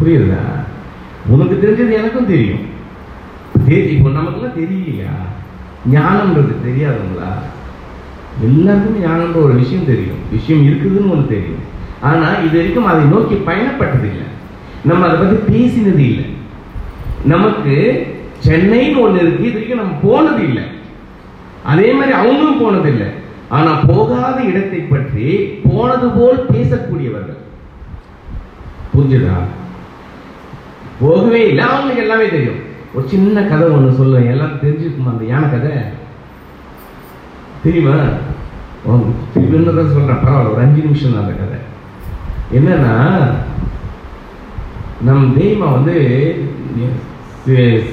புரியுதா உனக்கு தெரிஞ்சது எனக்கும் தெரியும். இப்போ நமக்குலாம் தெரியலையா? ஞானம்ன்றது தெரியாதுங்களா? எல்லாருக்கும் ஞானம்ன்ற ஒரு விஷயம் தெரியும். விஷயம் இருக்குதுன்னு ஒன்று தெரியும். ஆனா இது வரைக்கும் அதை நோக்கி பயணப்பட்டது இல்லை. நம்ம அதை பத்தி பேசினது இல்லை. நமக்கு சென்னைன்னு ஒன்று இருக்கு இது வரைக்கும் நம்ம போனது இல்லை. அதே மாதிரி அவங்களும் போனது இல்லை. ஆனா போகாத இடத்தை பற்றி போனது போல் பேசக்கூடியவர்கள். புரிஞ்சுதா? போகவே இல்லை அவங்களுக்கு எல்லாமே தெரியும். ஒரு சின்ன கதை ஒன்று சொல்லுவேன் எல்லாரும் தெரிஞ்சிருக்குமா? அந்த யானை கதை? தெரியுமா? திரும்ப தான் சொல்கிறேன் சொல்றேன். பரவாயில்ல ஒரு அஞ்சு நிமிஷம் தான் அந்த கதை. என்னன்னா நம் தெய்மா வந்து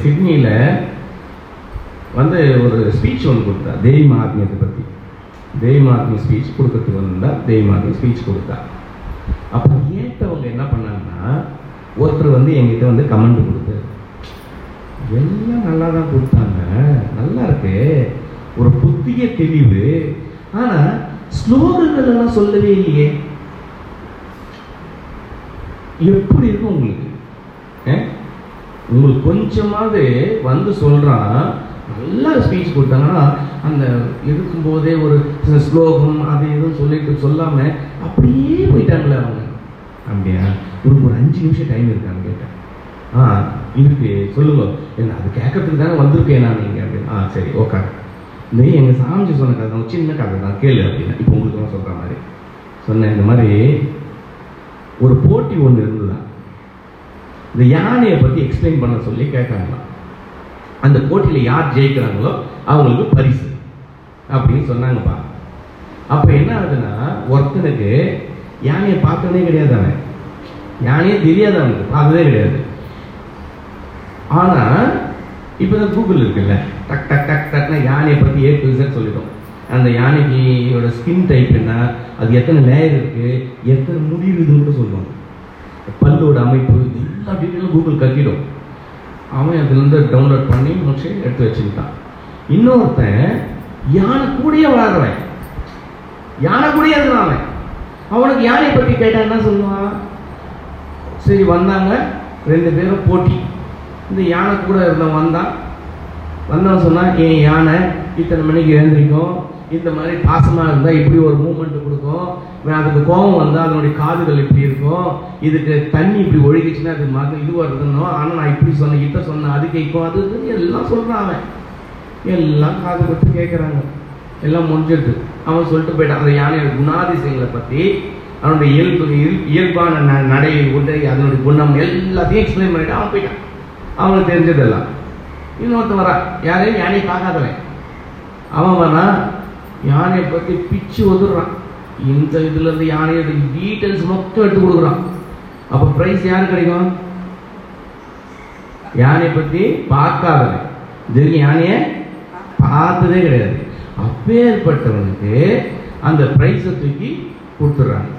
சிட்னியில் வந்து ஒரு ஸ்பீச் ஒன்று கொடுத்தா தெய்வ ஆத்மியத்தை பற்றி தெய்வமாத்மி ஸ்பீச் கொடுக்கறதுக்கு வந்தா தெய்வமாத்மி ஸ்பீச் கொடுத்தா. அப்போ கேட்டவங்க என்ன பண்ணாங்கன்னா ஒருத்தர் வந்து எங்கிட்ட வந்து கமெண்ட் கொடுத்தாரு எல்லாம் நல்லா தான் கொடுத்தாங்க நல்லா இருக்கு. ஒரு புத்திய தெளிவு. ஆனால் ஸ்லோகங்கள் எல்லாம் சொல்லவே இல்லையே. எப்படி இருக்கும் உங்களுக்கு? உங்களுக்கு கொஞ்சமாவது வந்து சொல்றான் நல்லா ஸ்பீச் கொடுத்தாங்கன்னா அந்த இருக்கும்போதே ஒரு ஸ்லோகம் அது இதுவும் சொல்லிட்டு சொல்லாம அப்படியே போயிட்டாங்களே அவங்க. அப்படியா? உனக்கு ஒரு அஞ்சு நிமிஷம் டைம் இருக்கான்னு கேட்டேன் ஆ இருக்கு. சொல்லுங்க. என்ன அது கேட்கறதுக்கு தானே வந்திருக்கேன் நான் நீங்க அப்படின்னு. ஆ சரி ஓகே இந்த எங்க சாமிஜி சொன்ன கதை தான், ஒரு சின்ன கதை தான். கேளு அப்படின்னா. இப்போ உங்களுக்கு நான் சொல்ற மாதிரி. சொன்னேன். இந்த மாதிரி ஒரு போட்டி ஒன்று இருந்ததுதான் இந்த யானையை பத்தி எக்ஸ்பிளைன் பண்ண சொல்லி கேட்டாங்களாம். அந்த போட்டியில யார் ஜெயிக்கிறாங்களோ அவங்களுக்கு பரிசு. அப்படின்னு சொன்னாங்கப்பா. அப்போ என்ன ஆகுதுன்னா ஒருத்தனுக்கு யானையை பார்த்ததே கிடையாது அவன். யானையே தெரியாது அவனுக்கு பார்த்ததே கிடையாது. ஆனால் இப்போ இந்த கூகுள் இருக்குல்ல டக் டக் டக் டக்னா யானையை பற்றி ஏ டு Z அந்த யானைக்கு ஸ்கின் டைப் என்ன அது எத்தனை லேயர் இருக்குது எத்தனை முடி இருக்குதுன்னு கூட சொல்லுவாங்க. பல்லோட அமைப்பு எல்லா டீட்டெயிலும் கூகுள் கட்டிடும் அவன் அதுலேருந்து டவுன்லோட் பண்ணி முடிச்சு எடுத்து வச்சுக்கிட்டான். இன்னொருத்தன் யானை கூடயே வளர்றவன். யானை கூடயே இருந்தான் அவன். அவனுக்கு யானையை பற்றி கேட்டான் என்ன சொல்லுவான்? சரி வந்தாங்க. ரெண்டு பேரும் போட்டி. இந்த யானை கூட இருந்தவன் வந்தான். வந்தவன் சொன்னான் என் யானை இத்தனை மணிக்கு எழுந்திருக்கும். இந்த மாதிரி பாசமாக இருந்தால் இப்படி ஒரு மூமெண்ட் கொடுக்கும். அதுக்கு கோபம் வந்தால் அதனுடைய காதுகள் இப்படி இருக்கும். இதுக்கு தண்ணி இப்படி ஒழுகிச்சுன்னா அது மக இதுவாக வருதுன்னோ ஆனால் நான் இப்படி சொன்னேன் இத்த சொன்னேன். அது கேட்கும் அது எல்லாம் சொல்கிறான் அவன். எல்லாம் காது கொடுத்து கேட்குறாங்க எல்லாம் முடிஞ்சிருது. அவன் சொல்லிட்டு போயிட்டான். அந்த யானையோட குணாதிசயங்களை பற்றி அவனுடைய இயல்பு இயல்- இயல்பான ந- நடை உடை அதனுடைய குணம் எல்லாத்தையும் எக்ஸ்பிளைன் பண்ணிட்டு அவன் போயிட்டான். அவனுக்கு தெரிஞ்சதெல்லாம். இன்னொருத்தன் வரா யாரையும் யானையை பார்க்காதவன். அவன் வரா யானையை பற்றி பிச்சு ஒதுறான் இந்த இதுலேருந்து யானையோட டீட்டெயில்ஸ் மொத்தம் எடுத்து கொடுக்குறான். அப்போ ப்ரைஸ் யாரு கிடைக்கும்? யானை பற்றி பார்க்காதவன். தெரியும் யானையை பார்த்ததே கிடையாது. அப்பேற்பட்டவனுக்கு அந்த ப்ரைஸை தூக்கி கொடுத்துட்றாங்க.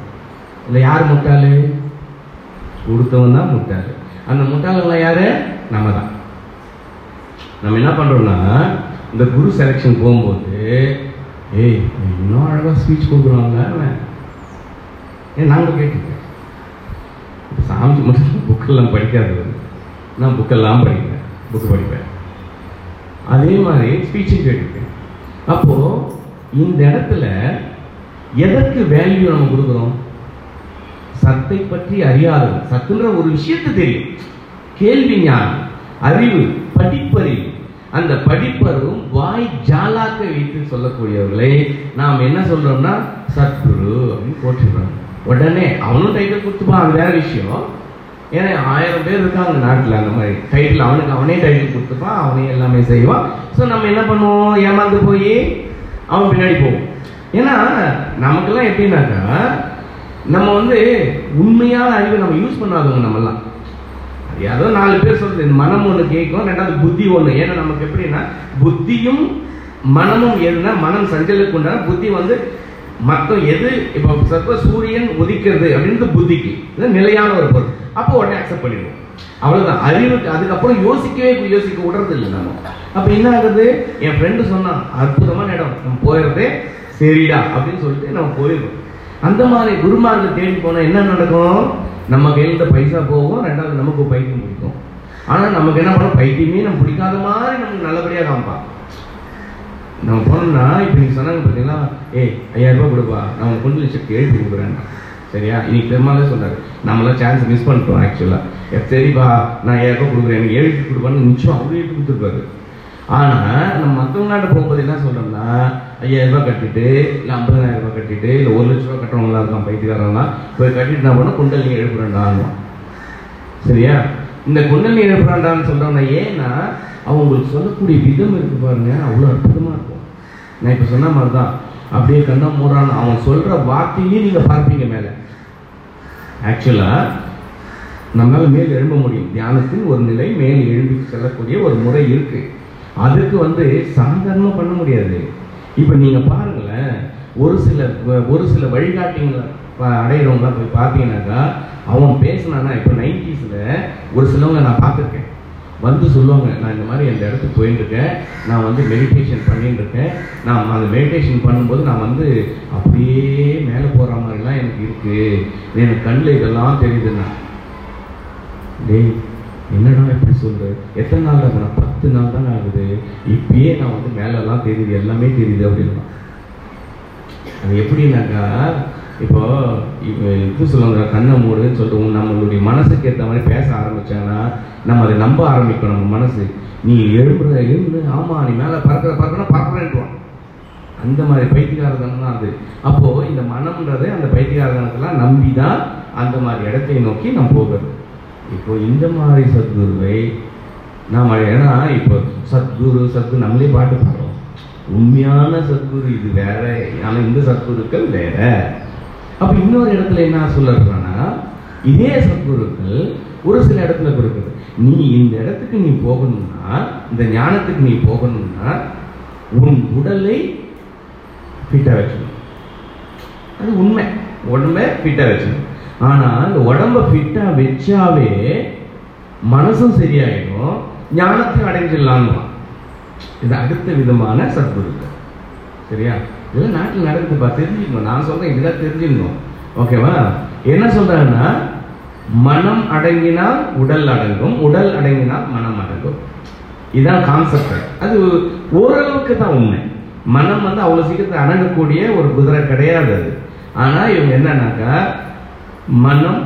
இல்லை யார் முட்டாளு? கொடுத்தவன் தான் முட்டாளு. அந்த முட்டாளெல்லாம் யாரு? நம்ம தான் நம்ம என்ன பண்ணுறோம்னா இந்த குரு செலெக்ஷன் போகும்போது ஏய் இன்னும் அழகாக ஸ்பீச் கொடுக்குறாங்க ஏ ஏன் நாங்கள் கேட்டுருக்கேன் இப்போ சாமி மட்டும் புக்கெல்லாம் படிக்காது நான் புக்கெல்லாம் படிக்கிறேன். புக்கு படிப்பேன். அதே மாதிரி ஸ்பீச்சும் கேட்டிருக்கேன். அப்போது இந்த இடத்துல எதற்கு வேல்யூ நம்ம கொடுக்குறோம்? சத்தை பற்றி அறியாதது சத்துன்ற ஒரு விஷயத்தை தெரியும். கேள்வி ஞானம் அறிவு படிப்பறிவு அந்த படிப்பறிவும் வாய் ஜாலாக்க வைத்து சொல்லக்கூடியவர்களை நாம் என்ன சொல்றோம்னா சத்குரு அப்படின்னு போட்டுடுறோம் உடனே அவனும் டைட்டில் கொடுத்துப்பான். அது வேற விஷயம். ஏன்னா ஆயிரம் பேர் இருக்காங்க நாட்டில் அந்த மாதிரி டைட்டில் அவனுக்கு அவனே டைட்டில் கொடுத்துப்பான் அவனே எல்லாமே செய்வான். ஸோ நம்ம என்ன பண்ணுவோம்? ஏமாந்து போய் அவன் பின்னாடி போவோம். ஏன்னா நமக்கெல்லாம் எப்படின்னாக்கா நம்ம வந்து உண்மையான அறிவை நம்ம யூஸ் பண்ணாதவங்க நம்மெல்லாம். ஏதோ நாலு பேர் சொல்றது மனம் ஒன்று கேட்கும் ரெண்டாவது புத்தி ஒன்று ஏன்னா நமக்கு எப்படின்னா புத்தியும் மனமும் என்ன மனம் சஞ்சலுக்கு உண்டான புத்தி வந்து மற்ற எது? இப்போ சர்வ சூரியன் உதிக்கிறது அப்படின்றது புத்திக்கு. இது நிலையான ஒரு பொருள். அப்போ உடனே அக்செப்ட் பண்ணிடுவோம். அவ்வளோதான் அறிவுக்கு அதுக்கப்புறம் யோசிக்கவே யோசிக்க விடுறது இல்லை நம்ம. அப்போ என்ன ஆகுது? என் ஃப்ரெண்டு சொன்னான் அற்புதமான இடம். நம்ம போயிடுறதே சரிடா அப்படின்னு சொல்லிட்டு நம்ம போயிடுவோம். அந்த மாதிரி குருமார்களை தேடி போனால் என்ன நடக்கும்? நம்ம கையில பைசா போகும் ரெண்டாவது நமக்கு பைத்தியம் பிடிக்கும். ஆனால் நமக்கு என்ன பண்ணோம் பைத்தியமே நம்ம பிடிக்காத மாதிரி நமக்கு நல்லபடியாக காமிப்பான் நம்ம போனோம்னா இப்போ நீங்கள் சொன்னாங்க பார்த்தீங்களா ஏய் ஐயாயிரம் ரூபாய் கொடுப்பா. நான் உனக்கு கொண்டு சக்தி எழுதி கொடுக்குறேன். சரியா? இன்னைக்கு பெருமாளே சொன்னார் நம்மளாம் சான்ஸ் மிஸ் பண்ணிட்டோம் ஆக்சுவலாக சரிப்பா நான் ஐயாயிரம் கொடுக்குறேன். எனக்கு எழுதி கொடுப்பான்னு நிச்சயம் அவரே எழுதி கொடுத்துருப்பாரு. ஆனால் நம்ம மற்றவங்களாட்ட போகும்போது என்ன சொல்கிறோம்னா ஐயாயிரம் ரூபாய் கட்டிட்டு இல்லை ஐம்பதாயிரம் ரூபாய் கட்டிட்டு இல்லை ஒரு லட்ச ரூபா கட்டுறவங்களா இருக்கலாம் பைத்தியக்காரங்களாம் போய் கட்டிட்டு நான் பண்ண குண்டலி எழுப்புறேன்டான்னு சரியா? இந்த குண்டலி எழுப்புறான்டான்னு சொல்கிறோம்னா ஏன்னா அவங்களுக்கு சொல்லக்கூடிய விதம் இருக்கு பாருங்க. அவ்வளோ அற்புதமாக இருக்கும். நான் இப்போ சொன்ன மாதிரி தான் அப்படியே கண்ணா மூடுறான். அவன் சொல்கிற வார்த்தையே நீங்கள் பார்ப்பீங்க மேலே. ஆக்சுவலாக நம்மளால் மேல் எழும்ப முடியும். தியானத்தின் ஒரு நிலை மேல் எழும்பி செல்லக்கூடிய ஒரு முறை இருக்கு. அதுக்கு வந்து சாதாரணமாக பண்ண முடியாது. இப்போ நீங்கள் பாருங்களேன். ஒரு சில ஒரு சில வழிகாட்டிங்களை அடையிறவங்களாம் போய் பார்த்தீங்கன்னாக்கா அவன் பேசினானா இப்போ நைன்டிஸில் ஒரு சிலவங்க நான் பார்த்துருக்கேன். வந்து சொல்லுவாங்க நான் இந்த மாதிரி இந்த இடத்துக்கு போயிட்டுருக்கேன் நான் வந்து மெடிடேஷன் பண்ணிட்டு இருக்கேன் நான் அந்த மெடிடேஷன் பண்ணும்போது நான் வந்து அப்படியே மேலே போகிற மாதிரிலாம் எனக்கு இருக்குது எனக்கு கண்ணில் இதெல்லாம் தெரியுதுண்ணா டேய் என்னடா இப்படி சொல்கிறது எத்தனை நாள் ஆகுதுண்ணா பத்து நாள் தான் ஆகுது. இப்பயே நான் வந்து மேலெல்லாம் தெரியுது எல்லாமே தெரியுது அப்படின்னா அது எப்படின்னாக்கா இப்போ இப்போ இது சொல்லுவாங்க கண்ணை மூடுன்னு சொல்லிட்டு நம்மளுடைய மனசுக்கு ஏற்ற மாதிரி பேச ஆரம்பிச்சாங்கன்னா நம்ம அதை நம்ப ஆரம்பிக்கும் நம்ம மனசு. நீ எழுப்புற எழுந்து ஆமா நீ மேலே பறக்கிற பறக்கணும் பறக்கிறேன்ட்டுவான். அந்த மாதிரி பைத்தியகாரதனம் தான் அது. அப்போது இந்த மனம்ன்றது அந்த பைத்தியகாரதனத்தெல்லாம் நம்பி தான் அந்த மாதிரி இடத்தை நோக்கி நம்ம போகிறது. இப்போ இந்த மாதிரி சத்குருவை நாம் ஏன்னா இப்போ சத்குரு சத்குரு நம்மளே பாட்டு பாடுறோம். உண்மையான சத்குரு இது வேற ஆனால் இந்த சத்குருக்கள் வேற. அப்ப இன்னொரு இடத்துல என்ன சொல்லுறேன்னா இதே சத்குருக்கள் ஒரு சில இடத்துல கொடுக்குது நீ இந்த இடத்துக்கு நீ போகணும்னா இந்த ஞானத்துக்கு நீ போகணும்னா உன் உடலை ஃபிட்டாக வச்சுக்கணும். அது உண்மை. உடம்ப ஃபிட்டாக வச்சுக்கணும். ஆனால் அந்த உடம்ப ஃபிட்டாக வச்சாவே மனசும் சரியாயிடும் ஞானத்தையும் அடைஞ்சிடலான்னு இது அடுத்த விதமான சத்குருக்கள். சரியா? இதெல்லாம் நாட்டில் நடக்குதுப்பா தெரிஞ்சுக்கணும். நான் சொல்கிறேன் இதுதான் தெரிஞ்சுக்கணும். ஓகேவா? என்ன சொல்கிறாங்கன்னா மனம் அடங்கினால் உடல் அடங்கும் உடல் அடங்கினால் மனம் அடங்கும். இதுதான் கான்செப்ட் அது ஓரளவுக்கு தான் உண்மை. மனம் வந்து அவ்வளோ சீக்கிரத்தை அடங்கக்கூடிய ஒரு குதிரை கிடையாது அது. ஆனால் இவங்க என்னன்னாக்கா மனம்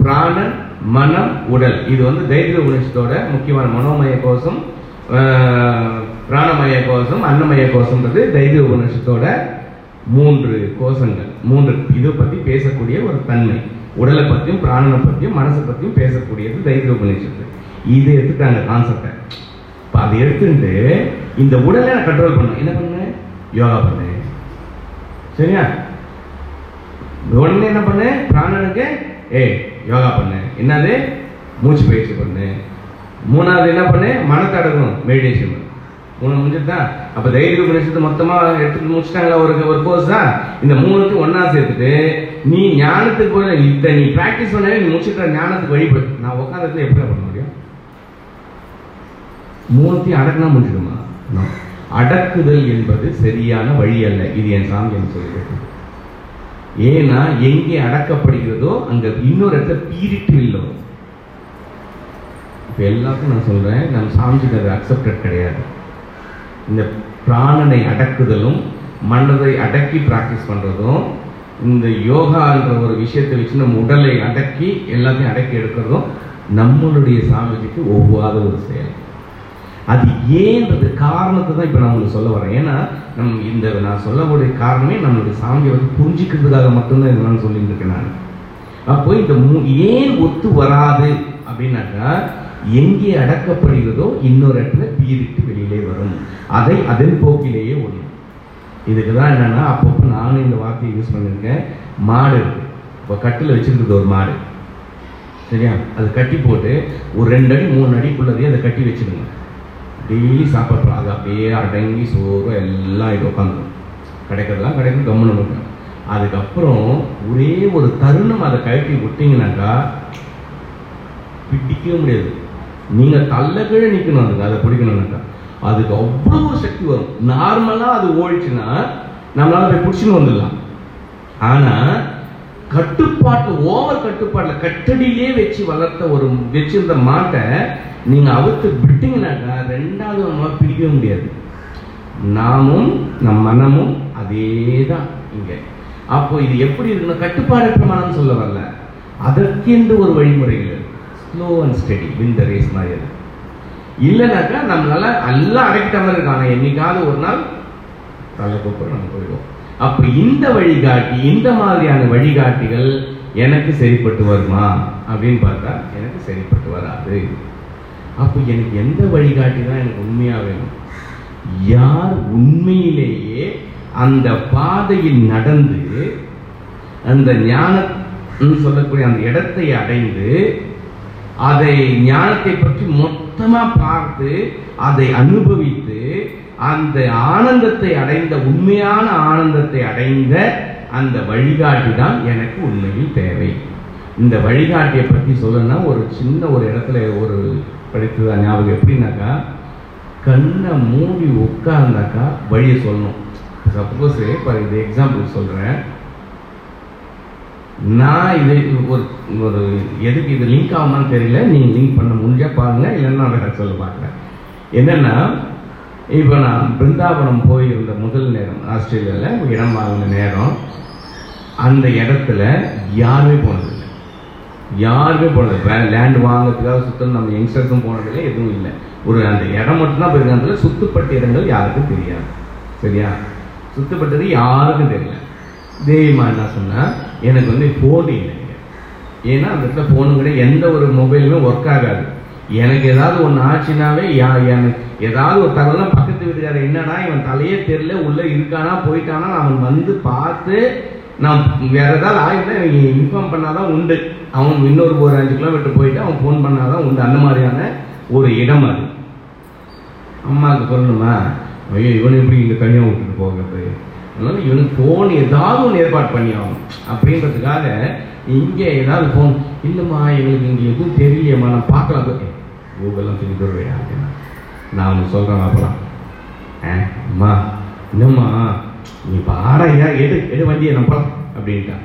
பிராணன் மனம் உடல். இது வந்து தைரிய உணர்ச்சியோட முக்கியமான மனோமய கோஷம் பிராணமய கோஷம் அன்னமய கோஷம்ன்றது தைரிய உபநிஷத்தோட மூன்று கோஷங்கள். மூன்று இதை பற்றி பேசக்கூடிய ஒரு தன்மை. உடலை பற்றியும் பிராணனை பற்றியும் மனசை பற்றியும் பேசக்கூடியது தைரிய உபநிஷத்து. இது எடுத்துட்டாங்க கான்செப்டை இப்போ அதை எடுத்துட்டு இந்த உடலை நான் கண்ட்ரோல் பண்ணேன் என்ன பண்ணு? யோகா பண்ணு. சரியா? உடனே என்ன பண்ணு? பிராணனுக்கு ஏய் யோகா பண்ணு. என்னது? மூச்சு பயிற்சி பண்ணு. மூணாவது என்ன பண்ணு? மனத்தை அடக்கணும். மெடிடேஷன் பண்ணு. மூணு முடிஞ்சுதா அப்ப தைரிய உபநிஷத்து மொத்தமா எடுத்து முடிச்சிட்டாங்களா? ஒரு ஒரு கோர்ஸ் தான். இந்த மூணுத்தையும் ஒன்னா சேர்த்துட்டு நீ ஞானத்துக்கு போய் இதை நீ பிராக்டிஸ் பண்ணவே நீ முடிச்சுட்ட ஞானத்துக்கு வழிபடு. நான் உட்காந்துட்டு எப்படி பண்ண முடியும்? மூணுத்தையும் அடக்கினா முடிஞ்சிடுமா? அடக்குதல் என்பது சரியான வழி அல்ல. இது என் சாமி என்ன ஏன்னா எங்கே அடக்கப்படுகிறதோ அங்க இன்னொரு இடத்துல பீரிட்டு இல்லை. இப்போ எல்லாருக்கும் நான் சொல்றேன் நம்ம சாமிஜிக்கு அது அக்செப்டட் கிடையாது. இந்த பிராணனை அடக்குதலும் மனதை அடக்கி ப்ராக்டிஸ் பண்ணுறதும் இந்த யோகான்ற ஒரு விஷயத்தை வச்சு நம்ம உடலை அடக்கி எல்லாத்தையும் அடக்கி எடுக்கிறதும் நம்மளுடைய சாமிஜிக்கு ஒவ்வாத ஒரு செயல். அது ஏன்றது காரணத்தை தான் இப்போ நான் உங்களுக்கு சொல்ல வரேன். ஏன்னா நம் இந்த நான் சொல்லக்கூடிய காரணமே நம்மளுடைய சாமியை வந்து புரிஞ்சிக்கிறதுக்காக மட்டும்தான் இதெல்லாம் சொல்லிட்டு இருக்கேன் நான். அப்போ இந்த மூ- ஏன் ஒத்து வராது அப்படின்னாக்கா எங்கே அடக்கப்படுகிறதோ இன்னொரு இடத்துல பீரிட்டு வெளியிலே வரும். அதை அதன் போக்கிலேயே ஒண்ணும் இதுக்கு தான் என்னென்னா அப்பப்போ நானும் இந்த வார்த்தையை யூஸ் பண்ணியிருக்கேன். மாடு இப்போ கட்டில் வச்சுருக்குது ஒரு மாடு. சரியா? அது கட்டி போட்டு ஒரு ரெண்டு அடி மூணு அடிக்குள்ளதையே அதை கட்டி வச்சுருங்க டெய்லி சாப்பிட்றோம் அது அப்படியே அடங்கி சோறு எல்லாம் இது உட்காந்துரும். கிடைக்கிறதெல்லாம் கிடைக்கும் கம்முன்னு இருக்கும். அதுக்கப்புறம் ஒரே ஒரு தருணம் அதை கழட்டி விட்டீங்கன்னாக்கா பிடிக்கவே முடியாது. நீங்கள் தள்ள கீழே நிற்கணும் அதுக்கு அதை பிடிக்கணும்னாக்கா அதுக்கு அவ்வளோ சக்தி வரும். நார்மலாக அது ஓடிச்சுன்னா நம்மளால போய் பிடிச்சின்னு வந்துடலாம். ஆனால் கட்டுப்பாட்டு ஓவர் கட்டுப்பாட்டில் கட்டடியிலே வச்சு வளர்த்த ஒரு வச்சிருந்த மாட்டை நீங்கள் அவுத்து விட்டீங்கன்னாக்கா ரெண்டாவது நம்மளால் பிடிக்கவே முடியாது. நாமும் நம் மனமும் அதே தான் இங்கே. அப்போ இது எப்படி இருக்குன்னா கட்டுப்பாடற்ற மனம் சொல்ல வரல. அதற்கென்று ஒரு வழிமுறைகள் slow and steady win the race மாதிரி அது இல்லைனாக்கா நம்மளால எல்லாம் அடைக்கிட்ட மாதிரி இருக்கும் என்னைக்காவது ஒரு நாள் தலை கூப்பிட நம்ம போயிடுவோம். அப்போ இந்த வழிகாட்டி இந்த மாதிரியான வழிகாட்டிகள் எனக்கு சரிப்பட்டு வருமா அப்படின்னு பார்த்தா எனக்கு சரிப்பட்டு வராது. அப்போ எனக்கு எந்த வழிகாட்டி தான் எனக்கு உண்மையாக வேணும்? யார் உண்மையிலேயே அந்த பாதையில் நடந்து அந்த ஞானம் சொல்லக்கூடிய அந்த இடத்தை அடைந்து அதை ஞானத்தை பற்றி மொத்தமா பார்த்து அதை அனுபவித்து அந்த ஆனந்தத்தை அடைந்த உண்மையான ஆனந்தத்தை அடைந்த அந்த வழிகாட்டி தான் எனக்கு உண்மையில் தேவை. இந்த வழிகாட்டியை பற்றி சொல்லணும்னா ஒரு சின்ன ஒரு இடத்துல ஒரு படித்ததா ஞாபகம் எப்படின்னாக்கா கண்ணை மூடி உட்கார்ந்தாக்கா வழியை சொல்லணும். சப்போஸ் இப்போ இந்த எக்ஸாம்பிள் சொல்கிறேன் நான் இது ஒரு ஒரு எதுக்கு இது லிங்க் ஆகுமான்னு தெரியல. நீங்கள் லிங்க் பண்ண முடிஞ்சா பாருங்க. இல்லைன்னா நான் சொல்ல பார்க்குறேன் என்னென்னா இப்போ நான் பிருந்தாவனம் போயிருந்த முதல் நேரம் ஆஸ்திரேலியாவில் இடம் வாங்கின நேரம் அந்த இடத்துல யாருமே போனதில்லை யாருமே போனது லேண்ட் வாங்கிறதுக்காக சுத்தம் நம்ம யங்ஸ்டர்ஸும் போனதில்லை எதுவும் இல்லை. ஒரு அந்த இடம் மட்டும்தான் போயிருக்காங்க சுத்துப்பட்ட இடங்கள் யாருக்கும் தெரியாது. சரியா? சுத்தப்பட்டது யாருக்கும் தெரியல. தெய்வமா என்ன சொன்னால் எனக்கு வந்து ஃபோன் இல்லை ஏன்னா அந்த இடத்துல ஃபோனு கூட எந்த ஒரு மொபைலுமே ஒர்க் ஆகாது. எனக்கு ஏதாவது ஒன்று ஆச்சுனாவே யா எனக்கு ஏதாவது ஒரு தகவலாம் பக்கத்து வீட்டுக்காரர் என்னடா இவன் தலையே தெரியல உள்ளே இருக்கானா போயிட்டானா அவன் வந்து பார்த்து நான் வேற ஏதாவது ஆகிட்டா இவங்க இன்ஃபார்ம் பண்ணாதான் உண்டு. அவன் இன்னொரு ஒரு அஞ்சு கிலோமீட்டர் போயிட்டு அவன் ஃபோன் பண்ணாதான் உண்டு. அந்த மாதிரியான ஒரு இடம் அது. அம்மாவுக்கு சொல்லணுமா? ஐயோ இவனை எப்படி இங்கே தனியாக விட்டுட்டு போகிறது? அதனால இவனுக்கு ஃபோன் ஏதாவது ஒன்று ஏற்பாடு பண்ணி ஆகணும் அப்படின்றதுக்காக இங்கே ஏதாவது ஃபோன் இல்லைம்மா எங்களுக்கு இங்கே எதுவும் தெரியலையம்மா நான் பார்க்கலாம் போய் கூகுள்லாம் சொல்லி தருவையா அப்படின்னா நான் ஒன்று சொல்கிறேன் அப்புறம் ஆ அம்மா என்னம்மா நீ பாடையா எடு எடு வண்டியை நம்பலாம் அப்படின்ட்டான்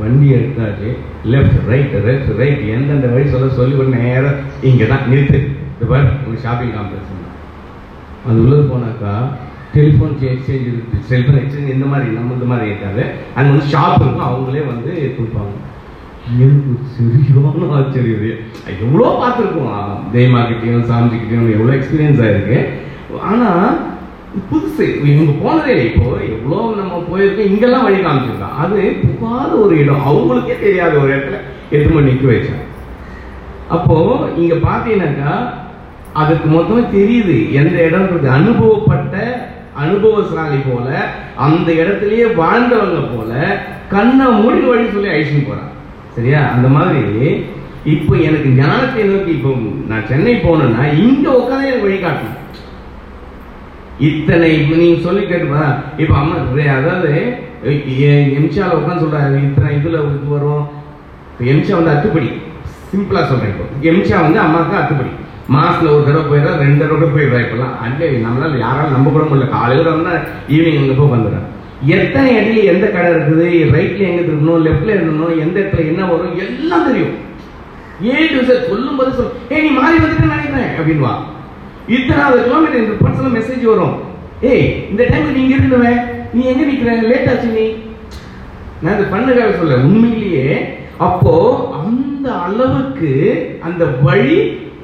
வண்டி எடுத்தாச்சு லெஃப்ட் ரைட் லெஃப்ட் ரைட் எந்தெந்த வழி சொல்ல சொல்லி ஒரு நேரம் இங்கே தான் நிறுத்து. இது பாரு ஒரு ஷாப்பிங் காம்ப்ளெக்ஸ் அது உள்ளது போனாக்கா டெலிஃபோன் எக்ஸ்சேஞ்ச் இருக்குது செல்ஃபோன் எக்ஸ்சேஞ்ச் இந்த மாதிரி நம்ம இந்த மாதிரி இருக்காது. அங்கே வந்து ஷாப் இருக்கும். அவங்களே வந்து கொடுப்பாங்க. எனக்கு சரியான ஆச்சரியம் எவ்வளோ பார்த்துருக்கோம். தெய்வமாக்கிட்டையும் சாமிஜிக்கிட்டையும் எவ்வளோ எக்ஸ்பீரியன்ஸ் ஆயிருக்கு. ஆனால் புதுசு. இவங்க போனதே இல்லை இப்போ எவ்வளோ நம்ம போயிருக்கோம். இங்கெல்லாம் வழி காமிச்சிருக்கோம் அது புகாத ஒரு இடம். அவங்களுக்கே தெரியாத ஒரு இடத்துல எட்டு மணி நிற்க வச்சாங்க. அப்போது இங்கே பார்த்தீங்கன்னாக்கா அதுக்கு மொத்தமாக தெரியுது. எந்த இடம்ன்றது அனுபவப்பட்ட அனுபவசாலி போல அந்த இடத்துலயே வாழ்ந்தவங்க போல கண்ணை மூடி வழி சொல்லி அழிச்சுன்னு போறான். சரியா? அந்த மாதிரி இப்போ எனக்கு ஞானத்தை நோக்கி இப்போ நான் சென்னை போனேன்னா இங்க உட்காந்து எனக்கு வழிகாட்டணும் இத்தனை இப்ப நீங்க சொல்லி கேட்டுப்பா இப்ப அம்மா அதாவது எம்சியால உட்காந்து சொல்றாரு இத்தனை இதுல இது வரும். எம்சியா எம்சா வந்து அத்துப்படி. சிம்பிளா சொல்றேன் இப்போ. எம்சியா வந்து அம்மாவுக்கு அத்துப்படி. மாசத்துல ஒரு தடவை போயிடுறா ரெண்டு தடவை போயிடுறா இப்பெல்லாம். அங்கே நம்மளால யாராலும் நம்ப கூட முடியல. காலையில் வந்தா ஈவினிங் அங்கே போய் வந்துடுறேன் எத்தனை இடையில எந்த கடை இருக்குது? ரைட்ல எங்க திரும்பணும் லெஃப்ட்ல இருக்கணும் எந்த இடத்துல என்ன வரும்? எல்லாம் தெரியும். ஏ டு சார் சொல்லும் போது சொல் ஏ நீ மாறி வந்துட்டு நினைக்கிறேன் அப்படின்வா இத்தனாவது கிலோமீட்டர் இந்த பர்சனல் மெசேஜ் வரும். ஏய் இந்த டைம்ல நீங்க இருக்கணுமே நீ எங்க நிக்கிற? லேட் ஆச்சு நீ. நான் இது பண்ணுக்காக சொல்ல உண்மையிலேயே அப்போ அந்த அளவுக்கு அந்த வழி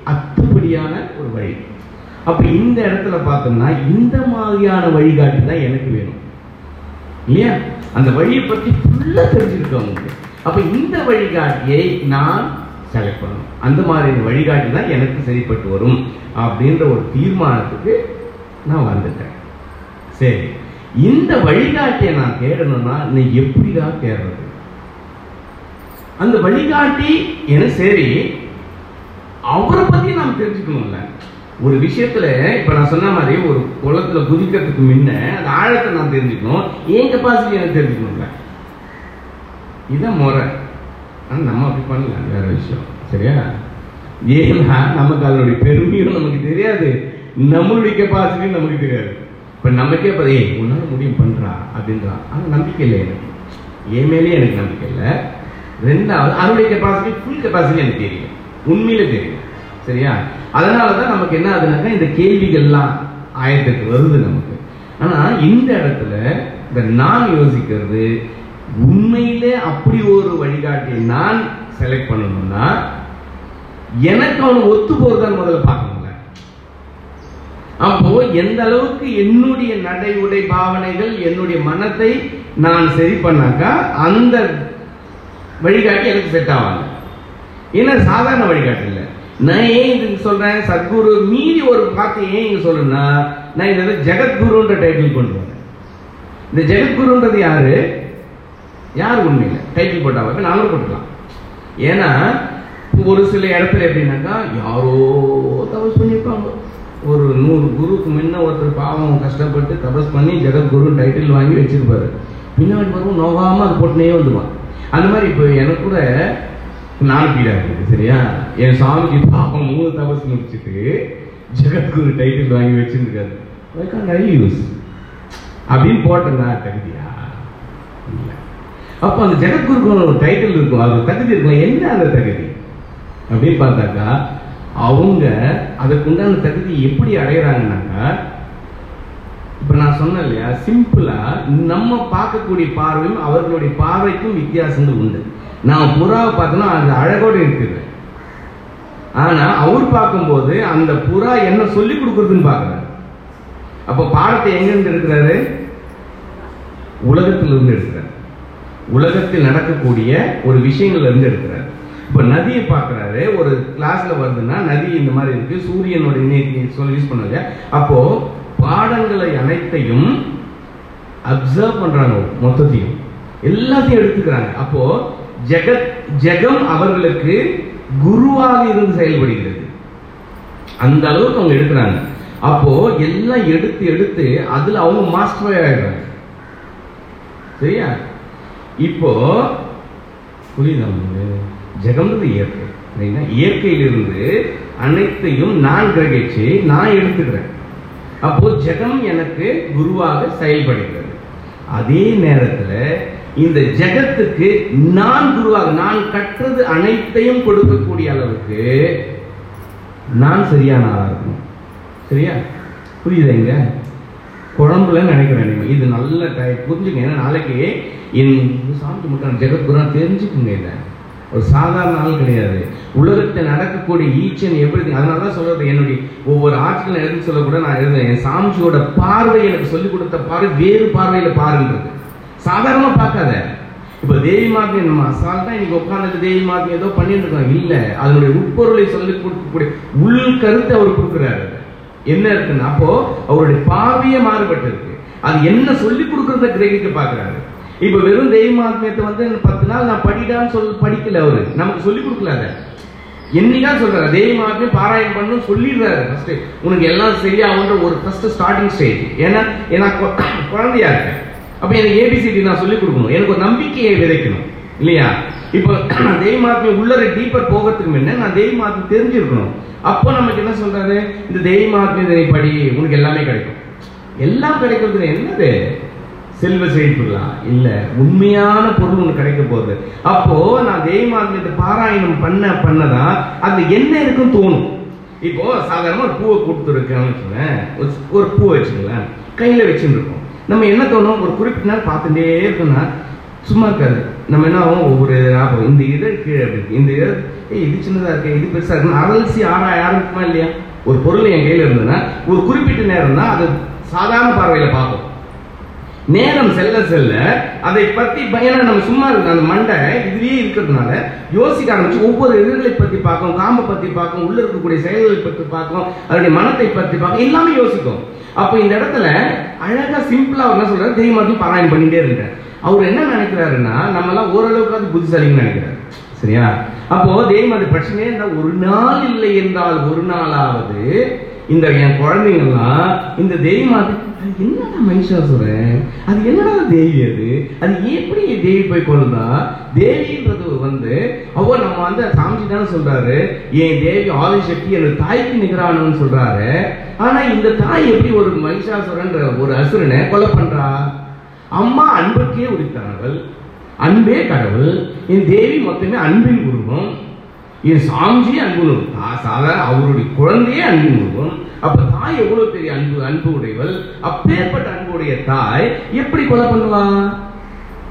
அத்துப்படியான ஒரு வழி. அப்போ இந்த இடத்துல பார்த்தோம்னா இந்த மாதிரியான வழிகாட்டி தான் எனக்கு வேணும். இல்லையா? அந்த வழியை பத்தி ஃபுல்லாக தெரிஞ்சிருக்கவங்க அப்போ இந்த வழிகாட்டியை நான் செலக்ட் பண்ணணும். அந்த மாதிரி வழிகாட்டி தான் எனக்கு சரிப்பட்டு வரும் அப்படின்ற ஒரு தீர்மானத்துக்கு நான் வந்துட்டேன். சரி. இந்த வழிகாட்டியை நான் தேடணும்னா நீ எப்படிதான் தேடுறது? அந்த வழிகாட்டி என சரி அவரை பத்தி நாம் தெரிஞ்சுக்கணும்ல. ஒரு விஷயத்துல இப்ப நான் சொன்ன மாதிரி ஒரு குளத்துல குதிக்கிறதுக்கு முன்ன அந்த ஆழத்தை நான் தெரிஞ்சுக்கணும். என் கெப்பாசிட்டி எனக்கு தெரிஞ்சுக்கணும்ல. இதான் முறை. ஆனா நம்ம அப்படி பண்ணல வேற விஷயம். சரியா? ஏன்னா நமக்கு அதனுடைய பெருமையும் நமக்கு தெரியாது. நம்மளுடைய கெப்பாசிட்டியும் நமக்கு தெரியாது. இப்ப நமக்கே இப்போ ஏய் உன்னால முடியும் பண்றா அப்படின்றா. ஆனா நம்பிக்கை இல்லை எனக்கு. என் மேலேயே எனக்கு நம்பிக்கை இல்லை. ரெண்டாவது அவருடைய கெப்பாசிட்டி ஃபுல் கெப்பாசிட்டி எனக்கு தெரியும் உண்மையில தெரியும் சரியா? அதனால தான் நமக்கு என்ன ஆகுதுனாக்கா இந்த கேள்விகள்லாம் ஆயத்துக்கு வருது நமக்கு. ஆனா இந்த இடத்துல இந்த நான் யோசிக்கிறது உண்மையிலே அப்படி ஒரு வழிகாட்டியை நான் செலக்ட் பண்ணணும்னா எனக்கு அவன் ஒத்து போறதான்னு முதல்ல பார்க்கணும்ல. அப்போ எந்த அளவுக்கு என்னுடைய நடை உடை பாவனைகள் என்னுடைய மனத்தை நான் சரி பண்ணாக்கா அந்த வழிகாட்டி எனக்கு செட் ஆவாங்க. ஏன்னா சாதாரண வழிகாட்டு நான் ஏன் இதுக்கு சொல்றேன்? சத்குரு மீறி ஒரு பார்த்து ஏன் இங்க சொல்றேன்னா நான் இதை ஜெகத்குருன்ற டைட்டில் கொண்டு வரேன் இந்த ஜெகத்குருன்றது யாரு? யார் உண்மையில்? டைட்டில் போட்டாங்க இப்ப நாங்களும் போட்டுக்கலாம். ஏன்னா ஒரு சில இடத்துல எப்படின்னாக்கா யாரோ தபஸ் பண்ணியிருப்பாங்க ஒரு நூறு குருவுக்கு முன்ன ஒருத்தர் பாவம் கஷ்டப்பட்டு தபஸ் பண்ணி ஜெகத்குரு டைட்டில் வாங்கி வச்சிருப்பாரு. பின்னாடி வரும் நோகாமல் அது போட்டுனே வந்துடுவான் அந்த மாதிரி இப்போ எனக்கு கூட நாலு பீடா இருக்குது சரியா? என் சாமிக்கு பாப்பம் மூணு தபஸ் முடிச்சுட்டு ஜெகத்குரு டைட்டில் வாங்கி வச்சிருக்காரு ஐ யூஸ் அப்படின்னு போட்டேன்னா தகுதியா? அப்போ அந்த ஜெகத்குருக்கு ஒரு டைட்டில் இருக்கும் அது தகுதி இருக்கும். என்ன அந்த தகுதி? அப்படின்னு பார்த்தாக்கா அவங்க அதுக்குண்டான தகுதி எப்படி அடையிறாங்கன்னாக்கா இப்ப நான் சொன்னேன் இல்லையா சிம்பிளா நம்ம பார்க்கக்கூடிய பார்வையும் அவர்களுடைய பார்வைக்கும் வித்தியாசங்கள் உண்டு. நான் புறாவை பார்த்தோன்னா அது அழகோடு இருக்குது. ஆனால் அவர் பார்க்கும்போது அந்த புறா என்ன சொல்லி கொடுக்குறதுன்னு பார்க்குறேன் அப்போ பாடத்தை எங்கேருந்து எடுக்கிறாரு? உலகத்திலிருந்து எடுக்கிறார். உலகத்தில் நடக்கக்கூடிய ஒரு விஷயங்கள்ல இருந்து எடுக்கிறார். இப்போ நதியை பார்க்குறாரு. ஒரு கிளாஸில் வருதுன்னா நதி இந்த மாதிரி இருக்கு. சூரியனோட இணையத்தை சொல்லி யூஸ் பண்ணல அப்போ பாடங்களை அனைத்தையும் அப்சர்வ் பண்றாங்க மொத்தத்தையும். எல்லாத்தையும் எடுத்துக்கிறாங்க. அப்போ ஜெகத் ஜெகம் அவர்களுக்கு குருவாக இருந்து செயல்படுகிறது. அந்த அளவுக்கு அவங்க எடுக்கிறாங்க. அப்போ எல்லாம் எடுத்து எடுத்து அதுல அவங்க மாஸ்டர் ஆயிடுறாங்க. சரியா? இப்போ புரியுதா ஜெகம்ன்றது இயற்கை சரிங்களா? இயற்கையிலிருந்து அனைத்தையும் நான் கிரகிச்சு நான் எடுத்துக்கிறேன். அப்போ ஜெகம் எனக்கு குருவாக செயல்படுகிறது. அதே நேரத்தில் இந்த ஜெகத்துக்கு நான் குருவாக நான் கற்றது அனைத்தையும் கொடுக்கக்கூடிய அளவுக்கு நான் சரியான ஆளாக இருக்கணும். சரியா? புரியுதுங்க குழம்புல நினைக்கிறேன் நீங்க. இது நல்ல டை- புரிஞ்சுங்க. ஏன்னா நாளைக்கு என் சாமி முட்டான ஜெகத்குரு தெரிஞ்சுக்குங்க இதை. ஒரு சாதாரண ஆள் கிடையாது. உலகத்தில் நடக்கக்கூடிய ஈச் அண்ட் எவ்ரி அதனால தான் சொல்றது என்னுடைய ஒவ்வொரு ஆட்சியில் எழுதி சொல்லக்கூட நான் எழுதுறேன் என் சாமிஜியோட பார்வை எனக்கு சொல்லிக் கொடுத்த பார்வை வேறு பார்வையில் பாருன்றது. சாதாரணமாக பார்க்காத. இப்போ தேவி மாதிரி நம்ம அசால்ட்டா இன்னைக்கு உட்காந்துட்டு தேவி மாதிரி ஏதோ பண்ணிட்டு இருக்கோம் இல்லை அதனுடைய உட்பொருளை சொல்லி கொடுக்கக்கூடிய உள் கருத்தை அவர் கொடுக்குறாரு. என்ன இருக்குன்னு அப்போ அவருடைய பார்வையே மாறுபட்டு இருக்கு அது என்ன சொல்லி கொடுக்கறத கிரகிக்க பார்க்குறாரு. இப்போ வெறும் தெய்வமாத்மியத்தை வந்து பத்து நாள் நான் படிடான்னு சொல் படிக்கல அவரு. நமக்கு சொல்லி கொடுக்கல அதை. என்னைக்கா சொல்றாரு? தெய்வமாத்மியம் பாராயணம் பண்ணணும் சொல்லிடுறாரு ஃபர்ஸ்ட் உனக்கு எல்லாம் சரியாகுன்ற ஒரு ஃபர்ஸ்ட் ஸ்டார்டிங் ஸ்டேஜ் ஏன்னா ஏன்னா கொ- குழந்தையா இருக்கேன். அப்ப எனக்கு ஏபிசிடி நான் சொல்லிக் கொடுக்கணும். எனக்கு ஒரு நம்பிக்கையை விதைக்கணும். இல்லையா? இப்போ ஆத்மி உள்ளர டீப்பர் போகிறதுக்கு முன்ன நான் தெய்வமாத்மியம் தெரிஞ்சிருக்கணும். அப்போ நமக்கு என்ன சொல்றாரு? இந்த தெய்வமாத்மியத்தை நீ படி உனக்கு எல்லாமே கிடைக்கும். எல்லாம் கிடைக்கிறது என்னது? செல்வ செழிப்புலாம் இல்ல உண்மையான பொருள் ஒன்று கிடைக்க போகுது. அப்போ நான் தெய்வமாத்மியத்தை பாராயணம் பண்ண பண்ணதான் அது என்ன இருக்குன்னு தோணும். இப்போ சாதாரணமா ஒரு பூவை கொடுத்துருக்கேன்னு வச்சுக்கோங்க ஒரு- ஒரு பூ வச்சுங்களேன் கையில வச்சுருக்கோம் நம்ம என்ன தோணும்? ஒரு குறிப்பிட்ட நேரம் பார்த்துட்டே இருக்கோம்னா சும்மா இருக்காது. நம்ம என்ன ஆகும்? ஒவ்வொரு ஆகும். இந்த இதை கீழே இருக்கு. இந்த இதை ஏய் இது சின்னதாக இருக்கு இது பெருசாக இருக்குன்னு அலசி ஆறா ஆரம்பிக்குமா இல்லையா? ஒரு பொருள் என் கையில் இருந்ததுன்னா ஒரு குறிப்பிட்ட நேரம் தான் அது சாதாரண பார்வையில் பார்க்கும். நேரம் செல்ல செல்ல அதை பத்தி பயணம் நம்ம சும்மா இருக்க அந்த மண்டை இதுலயே இருக்கிறதுனால யோசிக்க ஆரம்பிச்சு ஒவ்வொரு இதழ்களை பத்தி பார்க்கும் காம்பை பத்தி பார்க்கும் உள்ள இருக்கக்கூடிய செயல்களை பத்தி பார்க்கும் அதனுடைய மனத்தை பத்தி பார்க்கும் எல்லாமே யோசிக்கும். அப்ப இந்த இடத்துல அழகா சிம்பிளா அவர் என்ன சொல்றாரு? தெய்வமாத்தையும் பாராயணம் பண்ணிட்டே இருக்காரு அவர் என்ன நினைக்கிறாருன்னா நம்ம எல்லாம் ஓரளவுக்கு அது புத்திசாலின்னு நினைக்கிறாரு. சரியா? அப்போ தெய்வம் பிரச்சனையே இருந்தால் ஒரு நாள் இல்லை என்றால் ஒரு நாளாவது இந்த என் குழந்தைங்கள்லாம் இந்த தெய்வம் என்னடா மகிஷாசுரன் அது என்னடா தேவி அது? அது எப்படி தேவி போய் கொள்ளுதா தேவின்றது வந்து அவ நம்ம வந்து சாமிஜி தானே சொல்றாரு. என் தேவி ஆதிசக்தி என் தாய்க்கு நிகரானவன்னு சொல்றாரு. ஆனா இந்த தாய் எப்படி ஒரு மகிஷாசுரன்ற ஒரு அசுரனை கொலை பண்றா? அம்மா அன்புக்கே உரித்தானவள் அன்பே கடவுள். என் தேவி மொத்தமே அன்பின் உருவம் என் சாமிஜி அன்பு சாதாரண அவருடைய குழந்தையே அன்பின் உருவம் அப்ப தாய் எவ்வளவு பெரிய அன்பு அன்பு உடையவள்? அப்பேற்பட்ட அன்புடைய தாய் எப்படி கொலை பண்ணுவா?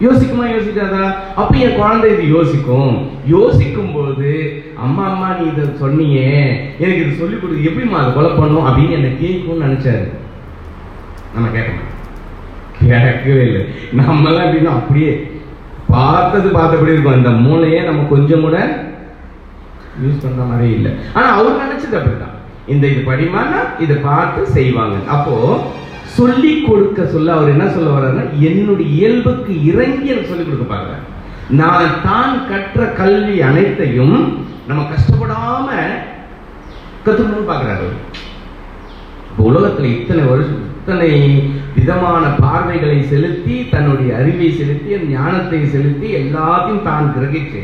யோசிக்குமா யோசிக்காதா? அப்ப என் குழந்தை இது யோசிக்கும். யோசிக்கும் போது அம்மா அம்மா நீ இதை சொன்னியே. எனக்கு இது சொல்லி கொடுத்து எப்படிம்மா அதை கொலை பண்ணும்? அப்படின்னு என்ன கேட்கும்னு நினைச்சாரு. நம்ம கேட்கணும். கேட்கவே இல்லை. நம்மளாம் எப்படின்னா அப்படியே பார்த்தது பார்த்தபடி இருக்கும். அந்த மூளையே நம்ம கொஞ்சம் கூட யூஸ் பண்ற மாதிரி இல்லை. ஆனா அவர் நினைச்சது அப்படிதான் இந்த இது படிமானா இதை பார்த்து செய்வாங்க. அப்போ சொல்லி கொடுக்க சொல்ல அவர் என்ன சொல்ல வர்றாருன்னா என்னுடைய இயல்புக்கு இறங்கி எனக்கு சொல்லி கொடுக்க பார்க்கிறார் நான் தான் கற்ற கல்வி அனைத்தையும் நம்ம கஷ்டப்படாம கத்துக்கணும்னு பார்க்கிறாரு. உலகத்துல இத்தனை வருஷம் இத்தனை விதமான பார்வைகளை செலுத்தி தன்னுடைய அறிவை செலுத்தி ஞானத்தை செலுத்தி எல்லாத்தையும் தான் கிரகிச்சு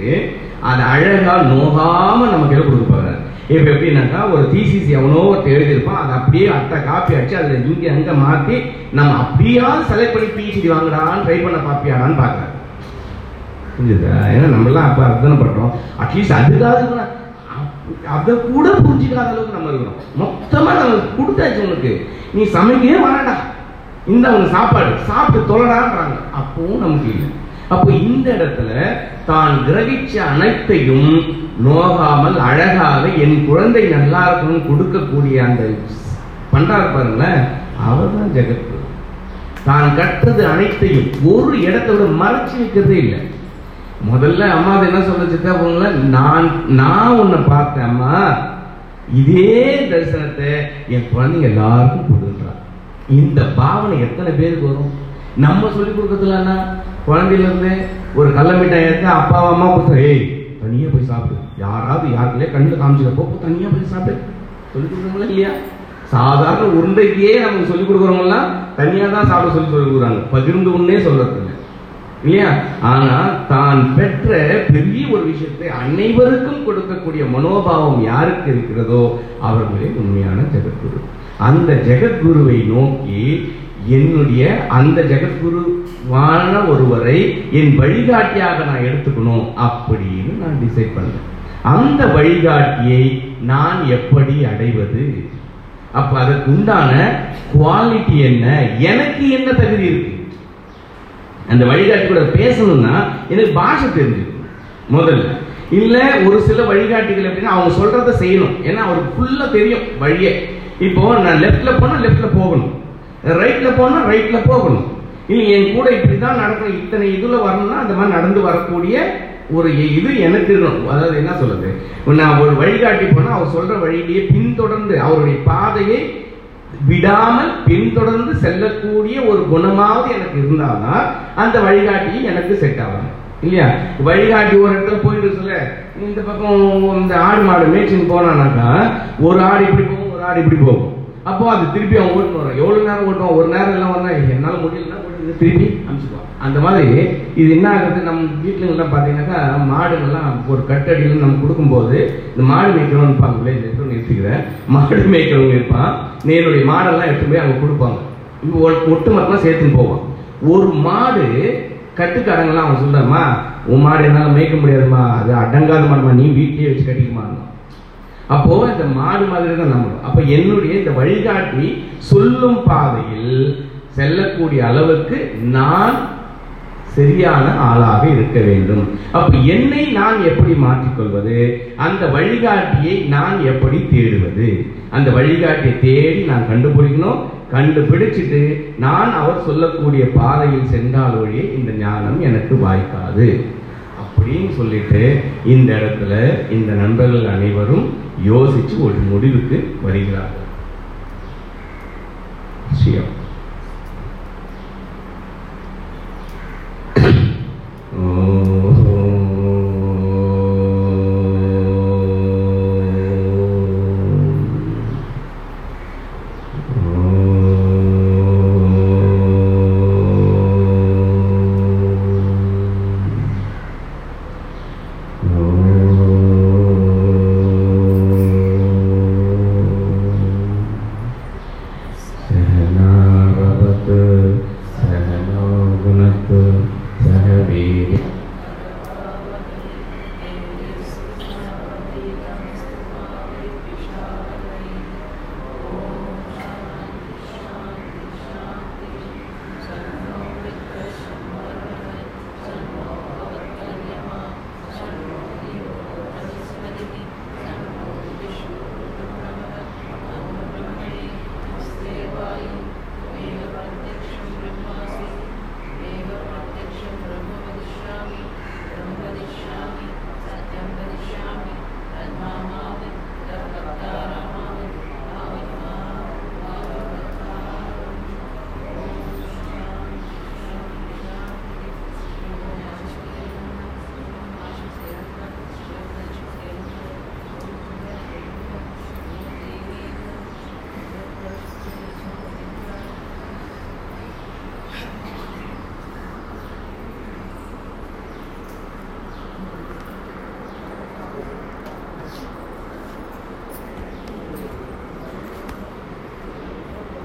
அதை அழகா நோகாம நம்ம கையில கொடுக்க போறாரு. இப்ப எப்படின்னாக்கா ஒரு தீசிஸ் எவனோ ஒருத்தர் எழுதியிருப்பான் அதை அப்படியே அட்டை காப்பி அடிச்சு அதுல இங்க அங்க மாத்தி நம்ம அப்படியா செலக்ட் பண்ணி பிஹெச்டி வாங்குடான்னு ட்ரை பண்ண பாப்பியாடான்னு பாக்குறாரு புரிஞ்சுதா? ஏன்னா நம்மளாம் அப்ப அர்த்தனை பண்றோம். அட்லீஸ்ட் அதுக்காக அப்- அதை கூட புரிஞ்சுக்காத அளவுக்கு நம்ம இருக்கிறோம் மொத்தமா நம்ம கொடுத்தாச்சு உனக்கு. நீ சமைக்கவே வேணாடா இந்த உனக்கு சாப்பாடு. சாப்பிட்டு தொழடான்றாங்க அப்பவும் நமக்கு இல்லை. அப்போ இந்த இடத்துல தான் கிரகிச்ச அனைத்தையும் நோகாமல் அழகாக என் குழந்தை நல்லா இருக்கணும் கொடுக்கக்கூடிய அந்த பண்டார் பாருங்களேன் அவர் தான் ஜெகத்குரு. தான் கற்றது அனைத்தையும் ஒரு இடத்தை விட மறைச்சு வைக்கிறதே இல்லை. முதல்ல அம்மா அது என்ன சொல்ல சித்தா போங்கள நான் நான் உன்னை பார்த்தேன் அம்மா இதே தரிசனத்தை என் குழந்தைங்க எல்லாருக்கும் கொடுங்க. இந்த பாவனை எத்தனை பேருக்கு வரும்? நம்ம சொல்லி கொடுக்கறதுலன்னா குழந்தையிலேருந்து ஒரு கள்ள மிட்டாய் எடுத்து அப்பா அம்மா கொடுத்த ஏய் தனியா போய் சாப்பிடு. யாராவது யாருக்குள்ளே கண்ணு காமிச்சுக்க போ தனியா போய் சாப்பிடு. சொல்லி கொடுக்குறோங்களா இல்லையா? சாதாரண உருண்டைக்கே நமக்கு சொல்லி கொடுக்குறவங்கலாம் தனியா தான் சாப்பிட சொல்லி சொல்லி கொடுக்குறாங்க. பகிர்ந்து உன்னே சொல்றது இல்லை இல்லையா? ஆனா தான் பெற்ற பெரிய ஒரு விஷயத்தை அனைவருக்கும் கொடுக்கக்கூடிய மனோபாவம் யாருக்கு இருக்கிறதோ அவர்களே உண்மையான ஜெகத்குரு அந்த ஜெகத்குருவை நோக்கி என்னுடைய அந்த ஜெகத்குருவான ஒருவரை என் வழிகாட்டியாக நான் எடுத்துக்கணும் அப்படின்னு நான் டிசைட் பண்ணேன். அந்த வழிகாட்டியை நான் எப்படி அடைவது? அப்ப அதுக்கு உண்டான குவாலிட்டி என்ன? எனக்கு என்ன தகுதி இருக்கு? அந்த வழிகாட்டி கூட பேசணும்னா எனக்கு பாஷை தெரிஞ்சுக்கணும் முதல்ல. இல்லை ஒரு சில வழிகாட்டிகள் எப்படின்னா அவங்க சொல்றத செய்யணும். ஏன்னா அவருக்கு ஃபுல்லாக தெரியும் வழியே. இப்போ நான் லெஃப்ட்ல போனா லெஃப்ட்ல போகணும். ரைட்ல போனா ரைட்ல போகணும். இல்லை என் கூட இப்படிதான் நடக்கணும். இத்தனை இதுல வரணும்னா அந்த மாதிரி நடந்து வரக்கூடிய ஒரு இது எனக்கு இருக்கணும். அதாவது என்ன சொல்லுது நான் ஒரு வழிகாட்டி போனா அவர் சொல்ற வழியிலேயே பின்தொடர்ந்து அவருடைய பாதையை விடாமல் பின்தொடர்ந்து செல்லக்கூடிய ஒரு குணமாவது எனக்கு இருந்தால்தான் அந்த வழிகாட்டி எனக்கு செட் ஆகும் இல்லையா? வழிகாட்டி ஒரு இடத்துல போயிட்டு சொல்ல இந்த பக்கம் இந்த ஆடு மாடு மேய்ச்சின்னு போனானாக்கா ஒரு ஆடு இப்படி நாடு இப்படி போகும். அப்போ அது திருப்பி அவன் ஓட்டுன்னு வரும் எவ்வளவு நேரம் ஓட்டுவான்? ஒரு நேரம் எல்லாம் வந்தா என்னால முடியலன்னா ஓட்டுறது திருப்பி அனுப்பிச்சுக்குவான் அந்த மாதிரி இது என்ன ஆகுது? நம்ம வீட்டுல எல்லாம் பாத்தீங்கன்னாக்கா மாடுகள்லாம் ஒரு கட்டடியில் நம்ம கொடுக்கும்போது இந்த மாடு மேய்க்கிறவன் இருப்பாங்களே நிறுத்திக்கிறேன் மாடு மேய்க்கிறவங்க இருப்பான். என்னுடைய மாடெல்லாம் எடுத்து போய் அவங்க கொடுப்பாங்க. இப்போ ஒட்டு மரத்தெல்லாம் சேர்த்துன்னு போவான். ஒரு மாடு கட்டுக்கடங்கெல்லாம் அவன் சொல்றாமா உன் மாடு என்னால மேய்க்க முடியாதுமா. அது அடங்காத மாடுமா. நீ வீட்லயே வச்சு கட்டிக்குமான்னு அப்போ இந்த மாடு மாதிரி தான் நம்ம அப்ப என்னுடைய இந்த வழிகாட்டி சொல்லும் பாதையில் செல்லக்கூடிய அளவுக்கு நான் சரியான ஆளாக இருக்க வேண்டும். அப்ப என்னை நான் எப்படி மாற்றிக்கொள்வது? அந்த வழிகாட்டியை நான் எப்படி தேடுவது? அந்த வழிகாட்டியை தேடி நான் கண்டுபிடிக்கணும். கண்டுபிடிச்சிட்டு நான் அவர் சொல்லக்கூடிய பாதையில் சென்றால் ஒழிய இந்த ஞானம் எனக்கு வாய்க்காது. அப்படின்னு சொல்லிட்டு இந்த இடத்துல இந்த நண்பர்கள் அனைவரும் யோசிச்சு ஒரு முடிவுக்கு வருகிறார்கள். விஷயம்.